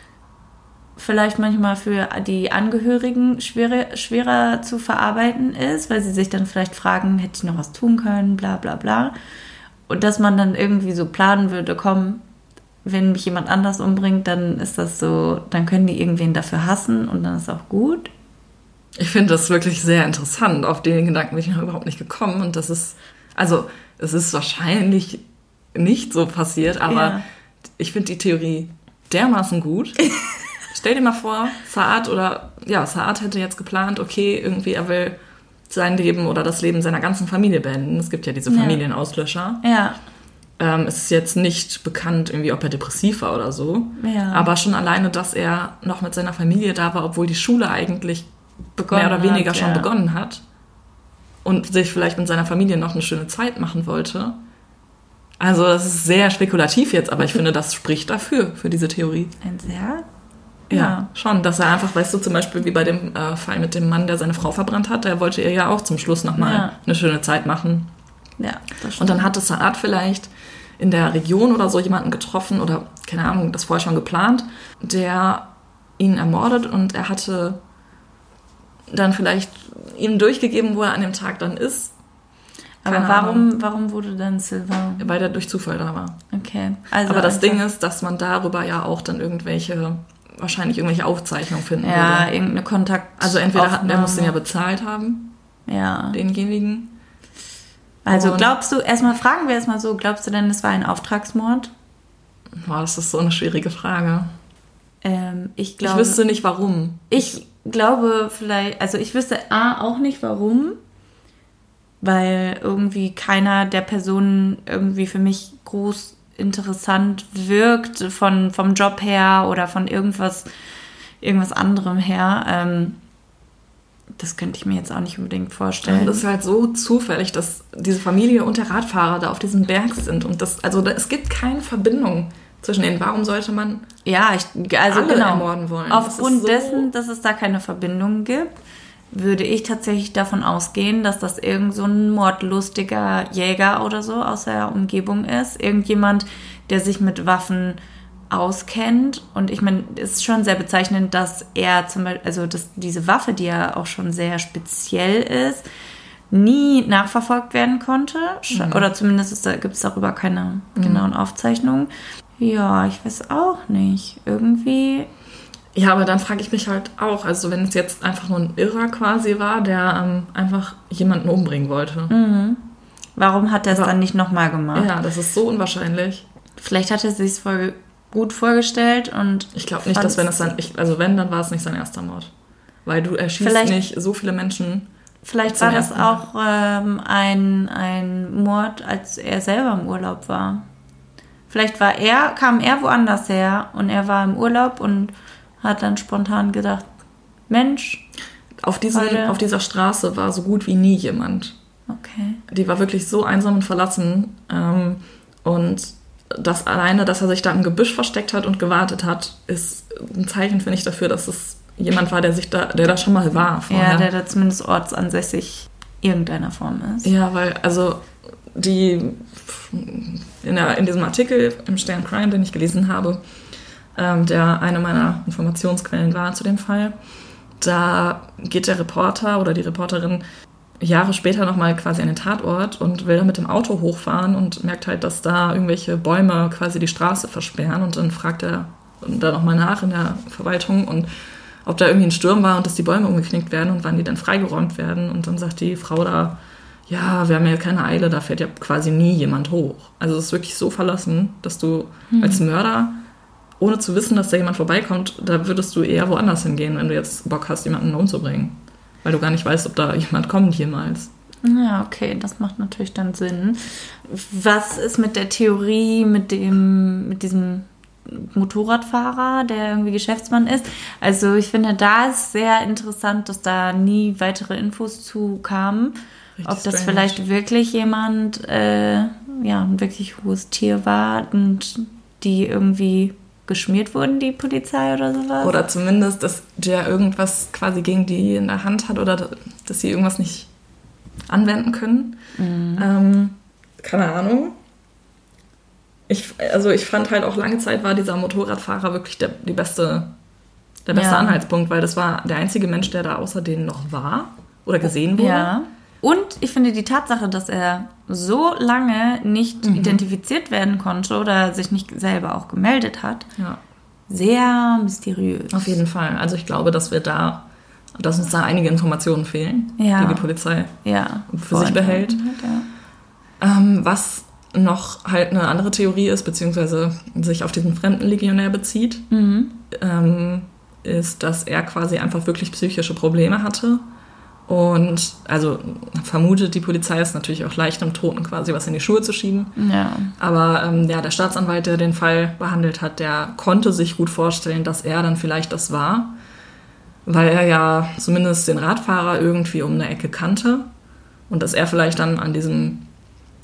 vielleicht manchmal für die Angehörigen schwerer, schwerer zu verarbeiten ist, weil sie sich dann vielleicht fragen, hätte ich noch was tun können, bla bla bla. Und dass man dann irgendwie so planen würde, komm, wenn mich jemand anders umbringt, dann ist das so, dann können die irgendwen dafür hassen und dann ist auch gut. Ich finde das wirklich sehr interessant. Auf den Gedanken bin ich noch überhaupt nicht gekommen. Und das ist, also, es ist wahrscheinlich nicht so passiert, aber Ja. ich finde die Theorie dermaßen gut. Stell dir mal vor, Saad oder, ja, Saad hätte jetzt geplant, okay, irgendwie er will sein Leben oder das Leben seiner ganzen Familie beenden. Es gibt ja diese. Familienauslöscher. Ja, Ähm, es ist jetzt nicht bekannt, irgendwie, ob er depressiv war oder so. Ja. Aber schon alleine, dass er noch mit seiner Familie da war, obwohl die Schule eigentlich Begonnen mehr oder weniger hat, schon ja. begonnen hat und sich vielleicht mit seiner Familie noch eine schöne Zeit machen wollte. Also das ist sehr spekulativ jetzt, aber ich finde, das spricht dafür, für diese Theorie. ein sehr. Ja, Ja. schon, dass er einfach, weißt du, zum Beispiel wie bei dem äh, Fall mit dem Mann, der seine Frau verbrannt hat, der wollte ihr ja auch zum Schluss nochmal Ja. eine schöne Zeit machen. Ja, das Und dann stimmt. hatte Saad vielleicht in der Region oder so jemanden getroffen oder, keine Ahnung, das vorher schon geplant, der ihn ermordet und er hatte dann vielleicht ihm durchgegeben, wo er an dem Tag dann ist, Aber warum, warum wurde dann Silver? weil er durch Zufall da war. Okay. Also Aber das Ding ist, dass man darüber ja auch dann irgendwelche, wahrscheinlich irgendwelche Aufzeichnungen finden Ja, würde. irgendeine Kontakt. Also entweder hat, er muss den ja bezahlt haben, Ja. denjenigen. Also glaubst du, erstmal fragen wir erstmal so, glaubst du denn, es war ein Auftragsmord? Boah, das ist so eine schwierige Frage. Ähm, ich Ich glaube. wüsste nicht warum. Ich glaube vielleicht, also ich wüsste A auch nicht warum, weil irgendwie keiner der Personen irgendwie für mich groß interessant wirkt von, vom Job her oder von irgendwas, irgendwas anderem her. Ähm, das könnte ich mir jetzt auch nicht unbedingt vorstellen. Das ist halt so zufällig, dass diese Familie und der Radfahrer da auf diesem Berg sind. Und das, also da, es gibt keine Verbindung zwischen denen. Warum sollte man. Ja, ich, also alle genau. ermorden wollen. Aufgrund so- dessen, dass es da keine Verbindung gibt, würde ich tatsächlich davon ausgehen, dass das irgend so ein mordlustiger Jäger oder so aus der Umgebung ist. Irgendjemand, der sich mit Waffen auskennt. Und ich meine, es ist schon sehr bezeichnend, dass er zum Beispiel, also dass diese Waffe, die ja auch schon sehr speziell ist, nie nachverfolgt werden konnte. Mhm. Oder zumindest da, gibt es darüber keine genauen Aufzeichnungen. Ja, ich weiß auch nicht. Irgendwie. Ja, aber dann frage ich mich halt auch, also wenn es jetzt einfach nur ein Irrer quasi war, der ähm, einfach jemanden umbringen wollte. Mhm. Warum hat er es dann nicht nochmal gemacht? Ja, das ist so unwahrscheinlich. Vielleicht hat er sich es voll gut vorgestellt und Ich glaube nicht, dass wenn es dann, ich, also wenn, dann war es nicht sein erster Mord. Weil du erschießt Vielleicht- nicht so viele Menschen. Vielleicht war das auch ähm, ein, ein Mord, als er selber im Urlaub war. Vielleicht war er, kam er woanders her und er war im Urlaub und hat dann spontan gedacht, Mensch, Auf, diesen, auf dieser Straße war so gut wie nie jemand. okay. Die war wirklich so einsam und verlassen. Ähm, und das alleine, dass er sich da im Gebüsch versteckt hat und gewartet hat, ist ein Zeichen, finde ich, dafür, dass es jemand war, der sich da, der da schon mal war vorher. Ja, der da zumindest ortsansässig irgendeiner Form ist. Ja, weil, also die in, der, in diesem Artikel im Stern Crime, den ich gelesen habe, ähm, der eine meiner Informationsquellen war zu dem Fall, da geht der Reporter oder die Reporterin Jahre später nochmal quasi an den Tatort und will da mit dem Auto hochfahren und merkt halt, dass da irgendwelche Bäume quasi die Straße versperren und dann fragt er da nochmal nach in der Verwaltung und ob da irgendwie ein Sturm war und dass die Bäume umgeknickt werden und wann die dann freigeräumt werden und dann sagt die Frau da, ja, wir haben ja keine Eile, da fährt ja quasi nie jemand hoch. Also es ist wirklich so verlassen, dass du als Mörder, ohne zu wissen, dass da jemand vorbeikommt, da würdest du eher woanders hingehen, wenn du jetzt Bock hast, jemanden umzubringen. Weil du gar nicht weißt, ob da jemand kommt jemals. Ja, okay, das macht natürlich dann Sinn. Was ist mit der Theorie, mit dem, mit diesem Motorradfahrer, der irgendwie Geschäftsmann ist? Also ich finde, da ist sehr interessant, dass da nie weitere Infos zu kamen. Richtig Ob das strange. vielleicht wirklich jemand, äh, ja, ein wirklich hohes Tier war und die irgendwie geschmiert wurden, die Polizei oder sowas. Oder zumindest, dass der irgendwas quasi gegen die in der Hand hat oder dass sie irgendwas nicht anwenden können. Ähm, keine Ahnung. Ich, also ich fand halt auch lange Zeit war dieser Motorradfahrer wirklich der, die beste, der beste Ja. Anhaltspunkt, weil das war der einzige Mensch, der da außer denen noch war oder gesehen wurde. Ja. Und ich finde die Tatsache, dass er so lange nicht Mhm. identifiziert werden konnte oder sich nicht selber auch gemeldet hat, ja. sehr mysteriös. Auf jeden Fall. Also ich glaube, dass wir da, dass uns da einige Informationen fehlen, Ja. die die Polizei Ja. für sich behält. Ja. Ähm, was noch halt eine andere Theorie ist, beziehungsweise sich auf diesen fremden Legionär bezieht, Mhm. ähm, ist, dass er quasi einfach wirklich psychische Probleme hatte. Und also vermutet die Polizei ist natürlich auch leicht dem Toten quasi was in die Schuhe zu schieben. Ja. Aber ähm, ja, der Staatsanwalt, der den Fall behandelt hat, der konnte sich gut vorstellen, dass er dann vielleicht das war, weil er ja zumindest den Radfahrer irgendwie um eine Ecke kannte und dass er vielleicht dann an diesem,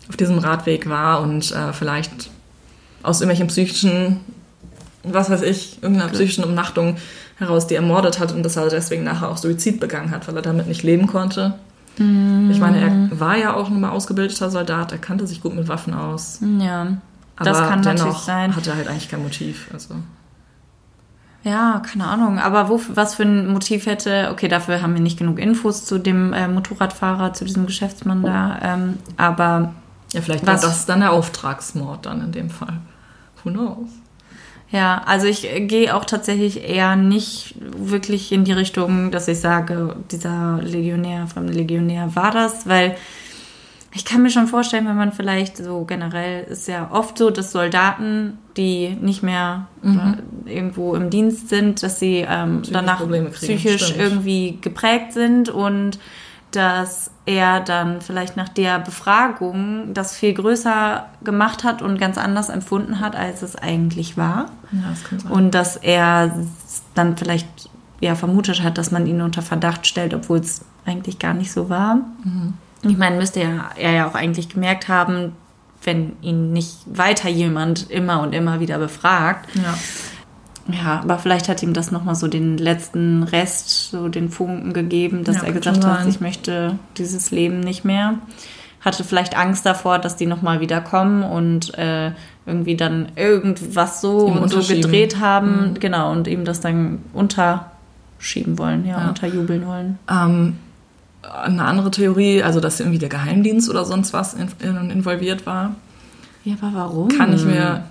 auf diesem Radweg war und äh, vielleicht aus irgendwelchen psychischen, was weiß ich, irgendeiner psychischen Umnachtung heraus die ermordet hat und dass er deswegen nachher auch Suizid begangen hat, weil er damit nicht leben konnte. Ich meine, er war ja auch nun mal ausgebildeter Soldat, er kannte sich gut mit Waffen aus. Ja. Aber Das kann natürlich sein. hat er halt eigentlich kein Motiv. Also. Ja, keine Ahnung. Aber wo, was für ein Motiv hätte, okay, dafür haben wir nicht genug Infos zu dem äh, Motorradfahrer, zu diesem Geschäftsmann da. Ähm, aber Ja, vielleicht war das dann der Auftragsmord dann in dem Fall. Who knows? Ja, also ich äh, gehe auch tatsächlich eher nicht wirklich in die Richtung, dass ich sage, dieser Legionär, fremde Legionär war das, weil ich kann mir schon vorstellen, wenn man vielleicht so generell ist ja oft so, dass Soldaten, die nicht mehr äh, irgendwo im Dienst sind, dass sie ähm, danach psychisch stimmt. irgendwie geprägt sind und dass er dann vielleicht nach der Befragung das viel größer gemacht hat und ganz anders empfunden hat, als es eigentlich war. Ja, das kann sein. Und dass er dann vielleicht ja, vermutet hat, dass man ihn unter Verdacht stellt, obwohl es eigentlich gar nicht so war. Ich meine, müsste ja, er ja auch eigentlich gemerkt haben, wenn ihn nicht weiter jemand immer und immer wieder befragt. ja. Ja, aber vielleicht hat ihm das nochmal so den letzten Rest, so den Funken gegeben, dass Ja, er gesagt hat, ich möchte dieses Leben nicht mehr. Hatte vielleicht Angst davor, dass die nochmal wieder kommen und äh, irgendwie dann irgendwas so Ihm und so gedreht haben. Genau, und ihm das dann unterschieben wollen, ja, Ja. unterjubeln wollen. Ähm, eine andere Theorie, also dass irgendwie der Geheimdienst oder sonst was in, in, involviert war, Ja, aber warum? kann ich mir,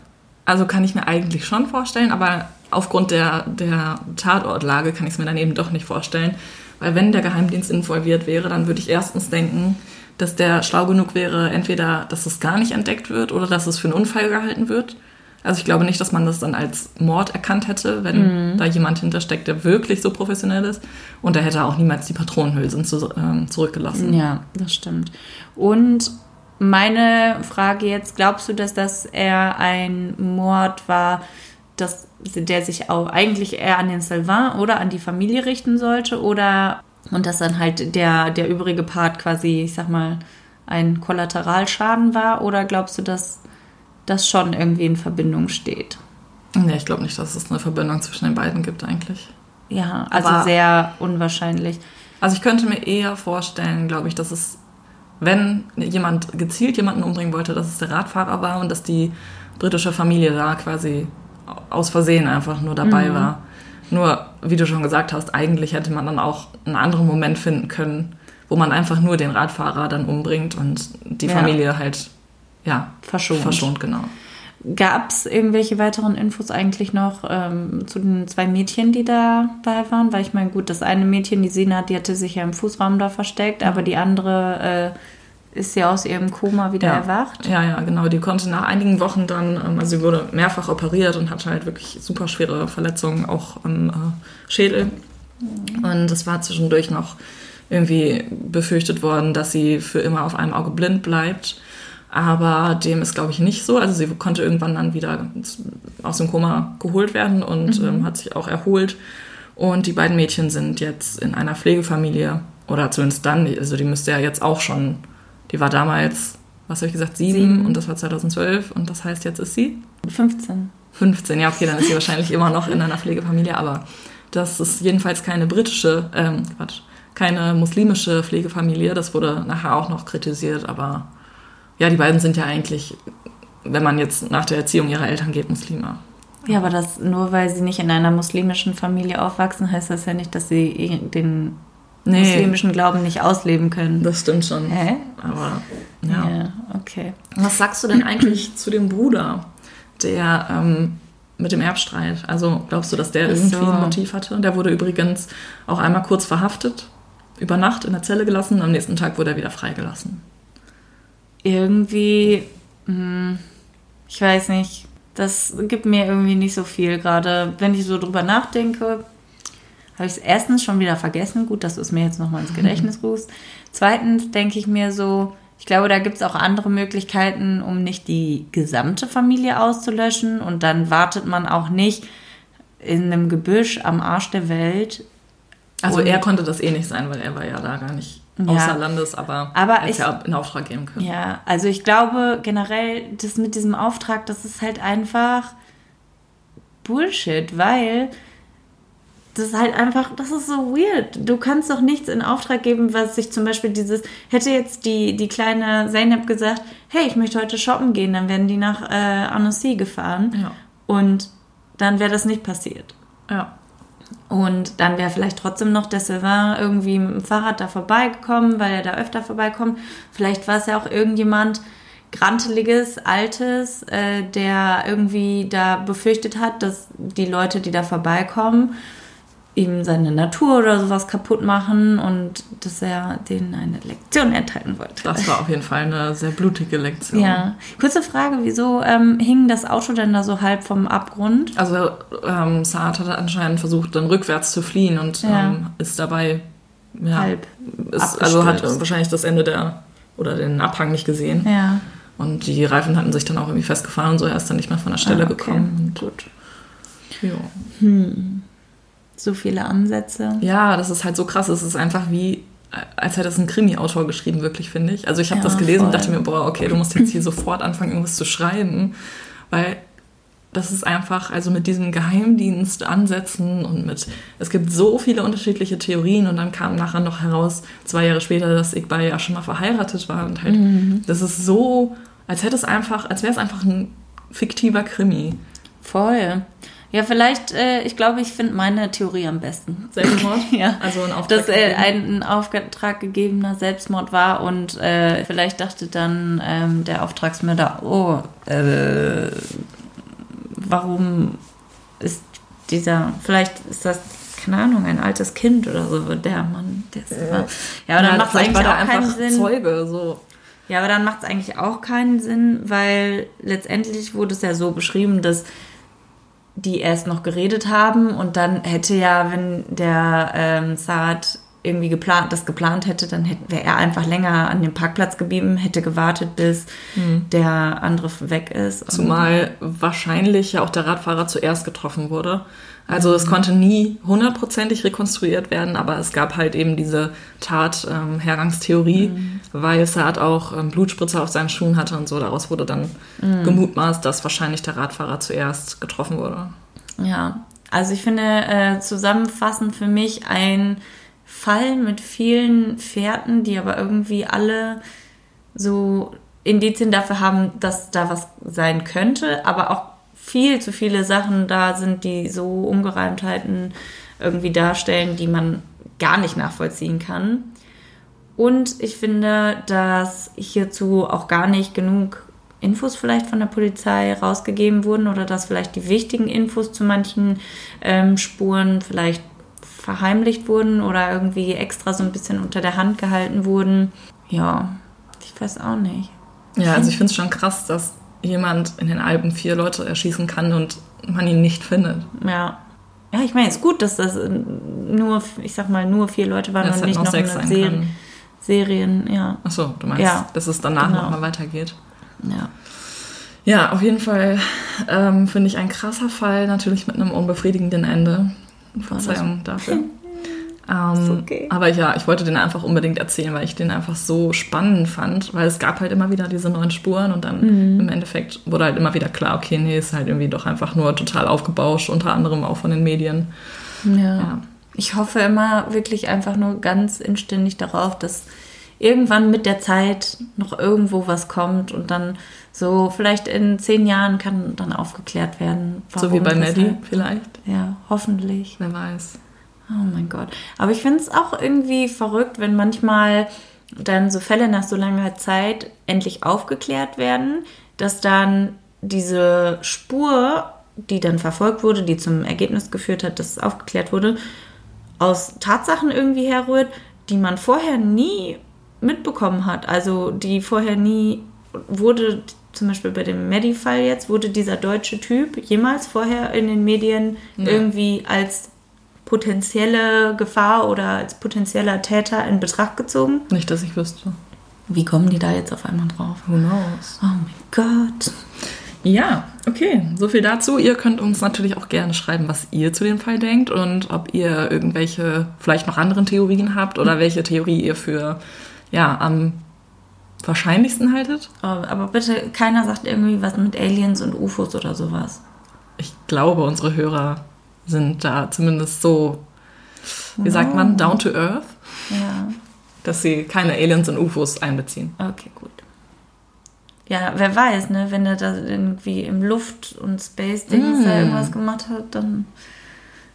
also kann ich mir eigentlich schon vorstellen, aber aufgrund der, der Tatortlage kann ich es mir dann eben doch nicht vorstellen. Weil wenn der Geheimdienst involviert wäre, dann würde ich erstens denken, dass der schlau genug wäre, entweder, dass es gar nicht entdeckt wird oder dass es für einen Unfall gehalten wird. Also ich glaube nicht, dass man das dann als Mord erkannt hätte, wenn mhm. da jemand hintersteckt, der wirklich so professionell ist. Und er hätte auch niemals die Patronenhülsen zu, äh, zurückgelassen. Ja, das stimmt. Und meine Frage jetzt, glaubst du, dass das eher ein Mord war, dass, der sich auch eigentlich eher an den Sylvain oder an die Familie richten sollte? Oder und dass dann halt der, der übrige Part quasi, ich sag mal, ein Kollateralschaden war? Oder glaubst du, dass das schon irgendwie in Verbindung steht? Nee, ich glaube nicht, dass es eine Verbindung zwischen den beiden gibt eigentlich. Ja, also Aber, sehr unwahrscheinlich. Also ich könnte mir eher vorstellen, glaube ich, dass es, wenn jemand gezielt jemanden umbringen wollte, dass es der Radfahrer war und dass die britische Familie da quasi aus Versehen einfach nur dabei mhm. war. Nur, wie du schon gesagt hast, eigentlich hätte man dann auch einen anderen Moment finden können, wo man einfach nur den Radfahrer dann umbringt und die ja. Familie halt, ja, verschont. Verschont, genau. Gab es irgendwelche weiteren Infos eigentlich noch ähm, zu den zwei Mädchen, die dabei waren? Weil ich meine, gut, das eine Mädchen, die Sina, die hatte sich ja im Fußraum da versteckt, aber die andere äh, ist ja aus ihrem Koma wieder ja. erwacht. Ja, ja, genau. Die konnte nach einigen Wochen dann, ähm, also sie wurde mehrfach operiert und hatte halt wirklich super schwere Verletzungen, auch am äh, Schädel. Mhm. Und es war zwischendurch noch irgendwie befürchtet worden, dass sie für immer auf einem Auge blind bleibt. Aber dem ist, glaube ich, nicht so. Also sie konnte irgendwann dann wieder aus dem Koma geholt werden und mhm. ähm, hat sich auch erholt. Und die beiden Mädchen sind jetzt in einer Pflegefamilie oder zumindest dann, also die müsste ja jetzt auch schon, die war damals, was habe ich gesagt, sieben, sieben, und das war 2012 und das heißt, jetzt ist sie? 15. 15, ja, okay, dann ist sie wahrscheinlich immer noch in einer Pflegefamilie, aber das ist jedenfalls keine britische, ähm, Quatsch, keine muslimische Pflegefamilie. Das wurde nachher auch noch kritisiert, aber ja, die beiden sind ja eigentlich, wenn man jetzt nach der Erziehung ihrer Eltern geht, Muslime. Ja, aber das nur weil sie nicht in einer muslimischen Familie aufwachsen, heißt das ja nicht, dass sie den nee. muslimischen Glauben nicht ausleben können. Das stimmt schon. Hä? Aber ja. ja okay. Was sagst du denn eigentlich zu dem Bruder, der ähm, mit dem Erbstreit? Also glaubst du, dass der irgendwie so. ein Motiv hatte? Der wurde übrigens auch einmal kurz verhaftet, über Nacht in der Zelle gelassen, am nächsten Tag wurde er wieder freigelassen irgendwie, hm, ich weiß nicht, das gibt mir irgendwie nicht so viel. Gerade wenn ich so drüber nachdenke, habe ich es erstens schon wieder vergessen. Gut, dass du es mir jetzt nochmal ins Gedächtnis rufst. Zweitens denke ich mir so, ich glaube, da gibt es auch andere Möglichkeiten, um nicht die gesamte Familie auszulöschen. Und dann wartet man auch nicht in einem Gebüsch am Arsch der Welt. Also er konnte das eh nicht sein, weil er war ja da gar nicht außer ja. Landes, aber, aber hätte ich, ja in Auftrag geben können. Ja, also ich glaube generell, das mit diesem Auftrag, das ist halt einfach Bullshit, weil das ist halt einfach, das ist so weird. Du kannst doch nichts in Auftrag geben, was sich zum Beispiel dieses, hätte jetzt die, die kleine Zeynep gesagt, hey, ich möchte heute shoppen gehen, dann wären die nach äh, Annecy gefahren. Ja. Und dann wäre das nicht passiert. Ja. Und dann wäre vielleicht trotzdem noch der Sylvain irgendwie mit dem Fahrrad da vorbeigekommen, weil er da öfter vorbeikommt. Vielleicht war es ja auch irgendjemand Granteliges, Altes, äh, der irgendwie da befürchtet hat, dass die Leute, die da vorbeikommen, ihm seine Natur oder sowas kaputt machen und dass er denen eine Lektion erteilen wollte. Das war auf jeden Fall eine sehr blutige Lektion. Ja. Kurze Frage, wieso ähm, hing das Auto denn da so halb vom Abgrund? Also ähm, Saad hat anscheinend versucht, dann rückwärts zu fliehen und ja. ähm, ist dabei ja, halb ist, Also hat wahrscheinlich das Ende der oder den Abhang nicht gesehen. Ja. Und die Reifen hatten sich dann auch irgendwie festgefahren und so. Er ist dann nicht mehr von der Stelle ah, okay. gekommen. Gut. Ja. Hm so viele Ansätze. Ja, das ist halt so krass. Es ist einfach wie, als hätte es ein Krimi-Autor geschrieben, wirklich, finde ich. Also ich habe ja, das gelesen voll. und dachte mir, boah, okay, du musst jetzt hier sofort anfangen, irgendwas zu schreiben. Weil das ist einfach, also mit diesem Geheimdienst ansetzen und mit, es gibt so viele unterschiedliche Theorien und dann kam nachher noch heraus, zwei Jahre später, dass Iqbal ja schon mal verheiratet war und halt, mhm. das ist so, als hätte es einfach, als wäre es einfach ein fiktiver Krimi. Voll. Ja, vielleicht, äh, ich glaube, ich finde meine Theorie am besten. Selbstmord? ja. Also ein Auftrag. Dass er ein, ein Auftrag gegebener Selbstmord war und äh, vielleicht dachte dann ähm, der Auftragsmörder, oh, äh, warum ist dieser, vielleicht ist das, keine Ahnung, ein altes Kind oder so, der Mann, der ist immer, ja, aber dann macht es eigentlich war auch der keinen einfach Sinn. Zeuge, so. Ja, aber dann macht es eigentlich auch keinen Sinn, weil letztendlich wurde es ja so beschrieben, dass die erst noch geredet haben und dann hätte ja, wenn der ähm, Saad irgendwie geplant, das geplant hätte, dann hätte, wäre er einfach länger an dem Parkplatz geblieben, hätte gewartet, bis der andere weg ist. Zumal wahrscheinlich ja auch der Radfahrer zuerst getroffen wurde. Also es konnte nie hundertprozentig rekonstruiert werden, aber es gab halt eben diese Tat-Hergangstheorie, weil Saad auch ähm, Blutspritzer auf seinen Schuhen hatte und so. Daraus wurde dann gemutmaßt, dass wahrscheinlich der Radfahrer zuerst getroffen wurde. Ja, also ich finde äh, zusammenfassend für mich ein Fall mit vielen Fährten, die aber irgendwie alle so Indizien dafür haben, dass da was sein könnte, aber auch viel zu viele Sachen da sind, die so Ungereimtheiten irgendwie darstellen, die man gar nicht nachvollziehen kann. Und ich finde, dass hierzu auch gar nicht genug Infos vielleicht von der Polizei rausgegeben wurden oder dass vielleicht die wichtigen Infos zu manchen ähm, Spuren vielleicht verheimlicht wurden oder irgendwie extra so ein bisschen unter der Hand gehalten wurden. Ja, ich weiß auch nicht. Ja, also ich finde es schon krass, dass jemand in den Alpen vier Leute erschießen kann und man ihn nicht findet. Ja. Ja, ich meine, es ist gut, dass das äh, nur, ich sag mal, nur vier Leute waren Dass und nicht noch noch sechs eine sein Serien, können. Serien, ja. Achso, du meinst, Ja. dass es danach Genau. nochmal weitergeht. Ja. Ja, auf jeden Fall ähm, finde ich ein krasser Fall, natürlich mit einem unbefriedigenden Ende. Verzeihung dafür. Ähm, okay. Aber ja, ich wollte den einfach unbedingt erzählen, weil ich den einfach so spannend fand, weil es gab halt immer wieder diese neuen Spuren und dann Mhm. im Endeffekt wurde halt immer wieder klar, okay, nee, ist halt irgendwie doch einfach nur total aufgebauscht, unter anderem auch von den Medien. Ja. Ja. Ich hoffe immer wirklich einfach nur ganz inständig darauf, dass irgendwann mit der Zeit noch irgendwo was kommt und dann so vielleicht in zehn Jahren kann dann aufgeklärt werden. so wie bei Maddie weshalb. vielleicht, Ja, hoffentlich. wer weiß. Oh mein Gott. Aber ich finde es auch irgendwie verrückt, wenn manchmal dann so Fälle nach so langer Zeit endlich aufgeklärt werden, dass dann diese Spur, die dann verfolgt wurde, die zum Ergebnis geführt hat, dass es aufgeklärt wurde, aus Tatsachen irgendwie herrührt, die man vorher nie mitbekommen hat. Also die vorher nie wurde, zum Beispiel bei dem Medi-Fall jetzt, wurde dieser deutsche Typ jemals vorher in den Medien Ja. irgendwie als potenzielle Gefahr oder als potenzieller Täter in Betracht gezogen. Nicht, dass ich wüsste. Wie kommen die da jetzt auf einmal drauf? Who knows? Oh mein Gott. Ja, okay, so viel dazu. Ihr könnt uns natürlich auch gerne schreiben, was ihr zu dem Fall denkt und ob ihr irgendwelche vielleicht noch anderen Theorien habt oder welche Theorie ihr für ja am wahrscheinlichsten haltet. Oh, aber bitte, keiner sagt irgendwie was mit Aliens und UFOs oder sowas. Ich glaube, unsere Hörer sind da zumindest so, wie sagt man, down to earth, Ja, dass sie keine Aliens und UFOs einbeziehen. okay, gut. Ja, wer weiß, ne, wenn er da irgendwie im Luft- und Space-Dings Mm. da irgendwas gemacht hat, dann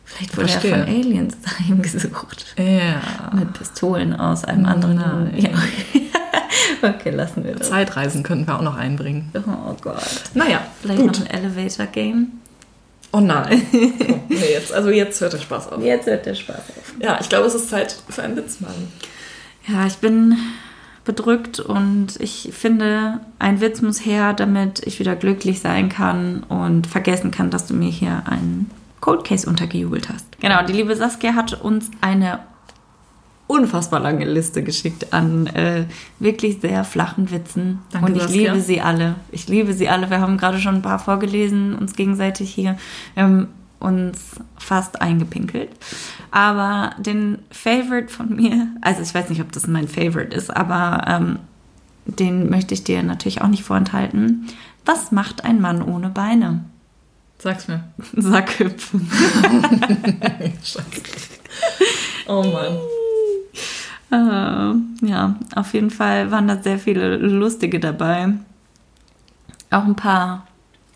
vielleicht wurde Verstehe. er von Aliens dahin gesucht. Ja. Mit Pistolen aus einem anderen. Nein. Ja. okay, lassen wir das. Zeitreisen könnten wir auch noch einbringen. Oh Gott. Naja, Vielleicht gut. noch ein Elevator-Game. Oh nein. Oh, nee, jetzt, also jetzt hört der Spaß auf. Jetzt hört der Spaß auf. Ja, ich glaube, es ist Zeit für einen Witz, Mann. Ja, ich bin bedrückt und ich finde, ein Witz muss her, damit ich wieder glücklich sein kann und vergessen kann, dass du mir hier einen Cold Case untergejubelt hast. Genau, die liebe Saskia hat uns eine unfassbar lange Liste geschickt an äh, wirklich sehr flachen Witzen. Danke, und ich Saskia. liebe sie alle. Ich liebe sie alle. Wir haben gerade schon ein paar vorgelesen, uns gegenseitig hier. Wir haben uns fast eingepinkelt. Aber den Favorite von mir, also ich weiß nicht, ob das mein Favorite ist, aber ähm, den möchte ich dir natürlich auch nicht vorenthalten. Was macht ein Mann ohne Beine? Sag's mir. Sackhüpfen. Oh Mann. Äh, ja, auf jeden Fall waren da sehr viele lustige dabei. Auch ein paar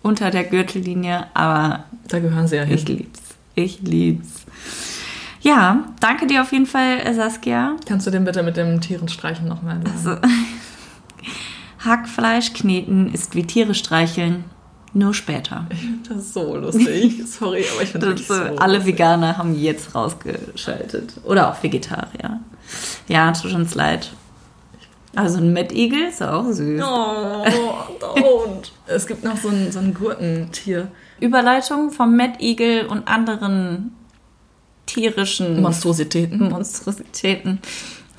unter der Gürtellinie, aber Da gehören sie ja hin. ich lieb's. Ich lieb's. Ja, danke dir auf jeden Fall, äh, Saskia. Kannst du den bitte mit dem Tierenstreichen nochmal Also, Hackfleisch kneten ist wie Tiere streicheln. Nur später. Ich finde das so lustig. Sorry, aber ich finde das, Das, so alle lustig. Veganer haben jetzt rausgeschaltet. Oder auch Vegetarier. Ja, tut uns leid. Also ein Mettigel ist auch süß. Oh, don't. es gibt noch so ein, so ein Gurkentier. Überleitung vom Mettigel und anderen tierischen Monstrositäten. Monstrositäten.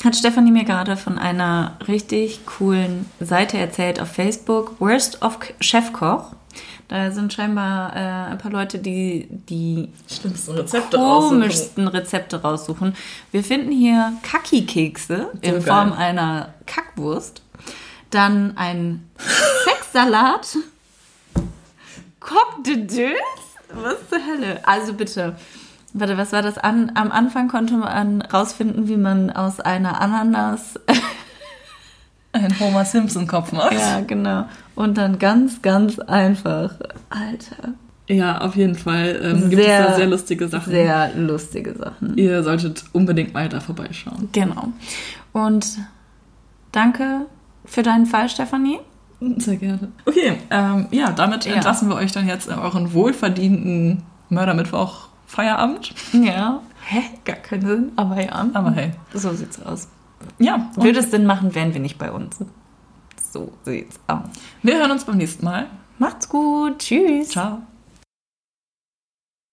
Hat Stefanie mir gerade von einer richtig coolen Seite erzählt auf Facebook, Worst of Chefkoch. Da sind scheinbar äh, ein paar Leute, die die Schlimmsten Rezepte raussuchen. komischsten Rezepte raussuchen. Wir finden hier Kaki-Kekse in geil. Form einer Kackwurst. Dann ein Sexsalat. Coq de deux? Was zur Hölle? Also bitte. Warte, was war das? An, am Anfang konnte man rausfinden, wie man aus einer Ananas. Ein Homer Simpson-Kopf macht. ja, genau. Und dann ganz, ganz einfach. Alter. Ja, auf jeden Fall ähm, gibt es Sehr, da sehr lustige Sachen. Sehr lustige Sachen. Ihr solltet unbedingt mal da vorbeischauen. Genau. Und danke für deinen Fall, Stefanie. Sehr gerne. Okay, ähm, ja, damit Ja. entlassen wir euch dann jetzt in euren wohlverdienten Mördermittwoch Feierabend. Ja. Hä? Gar keinen Sinn, aber ja. Aber hey. So sieht's aus. Ja, Würde es Sinn machen, wären wir nicht bei uns. So sieht's aus. wir hören uns beim nächsten Mal. Macht's gut. Tschüss. Ciao.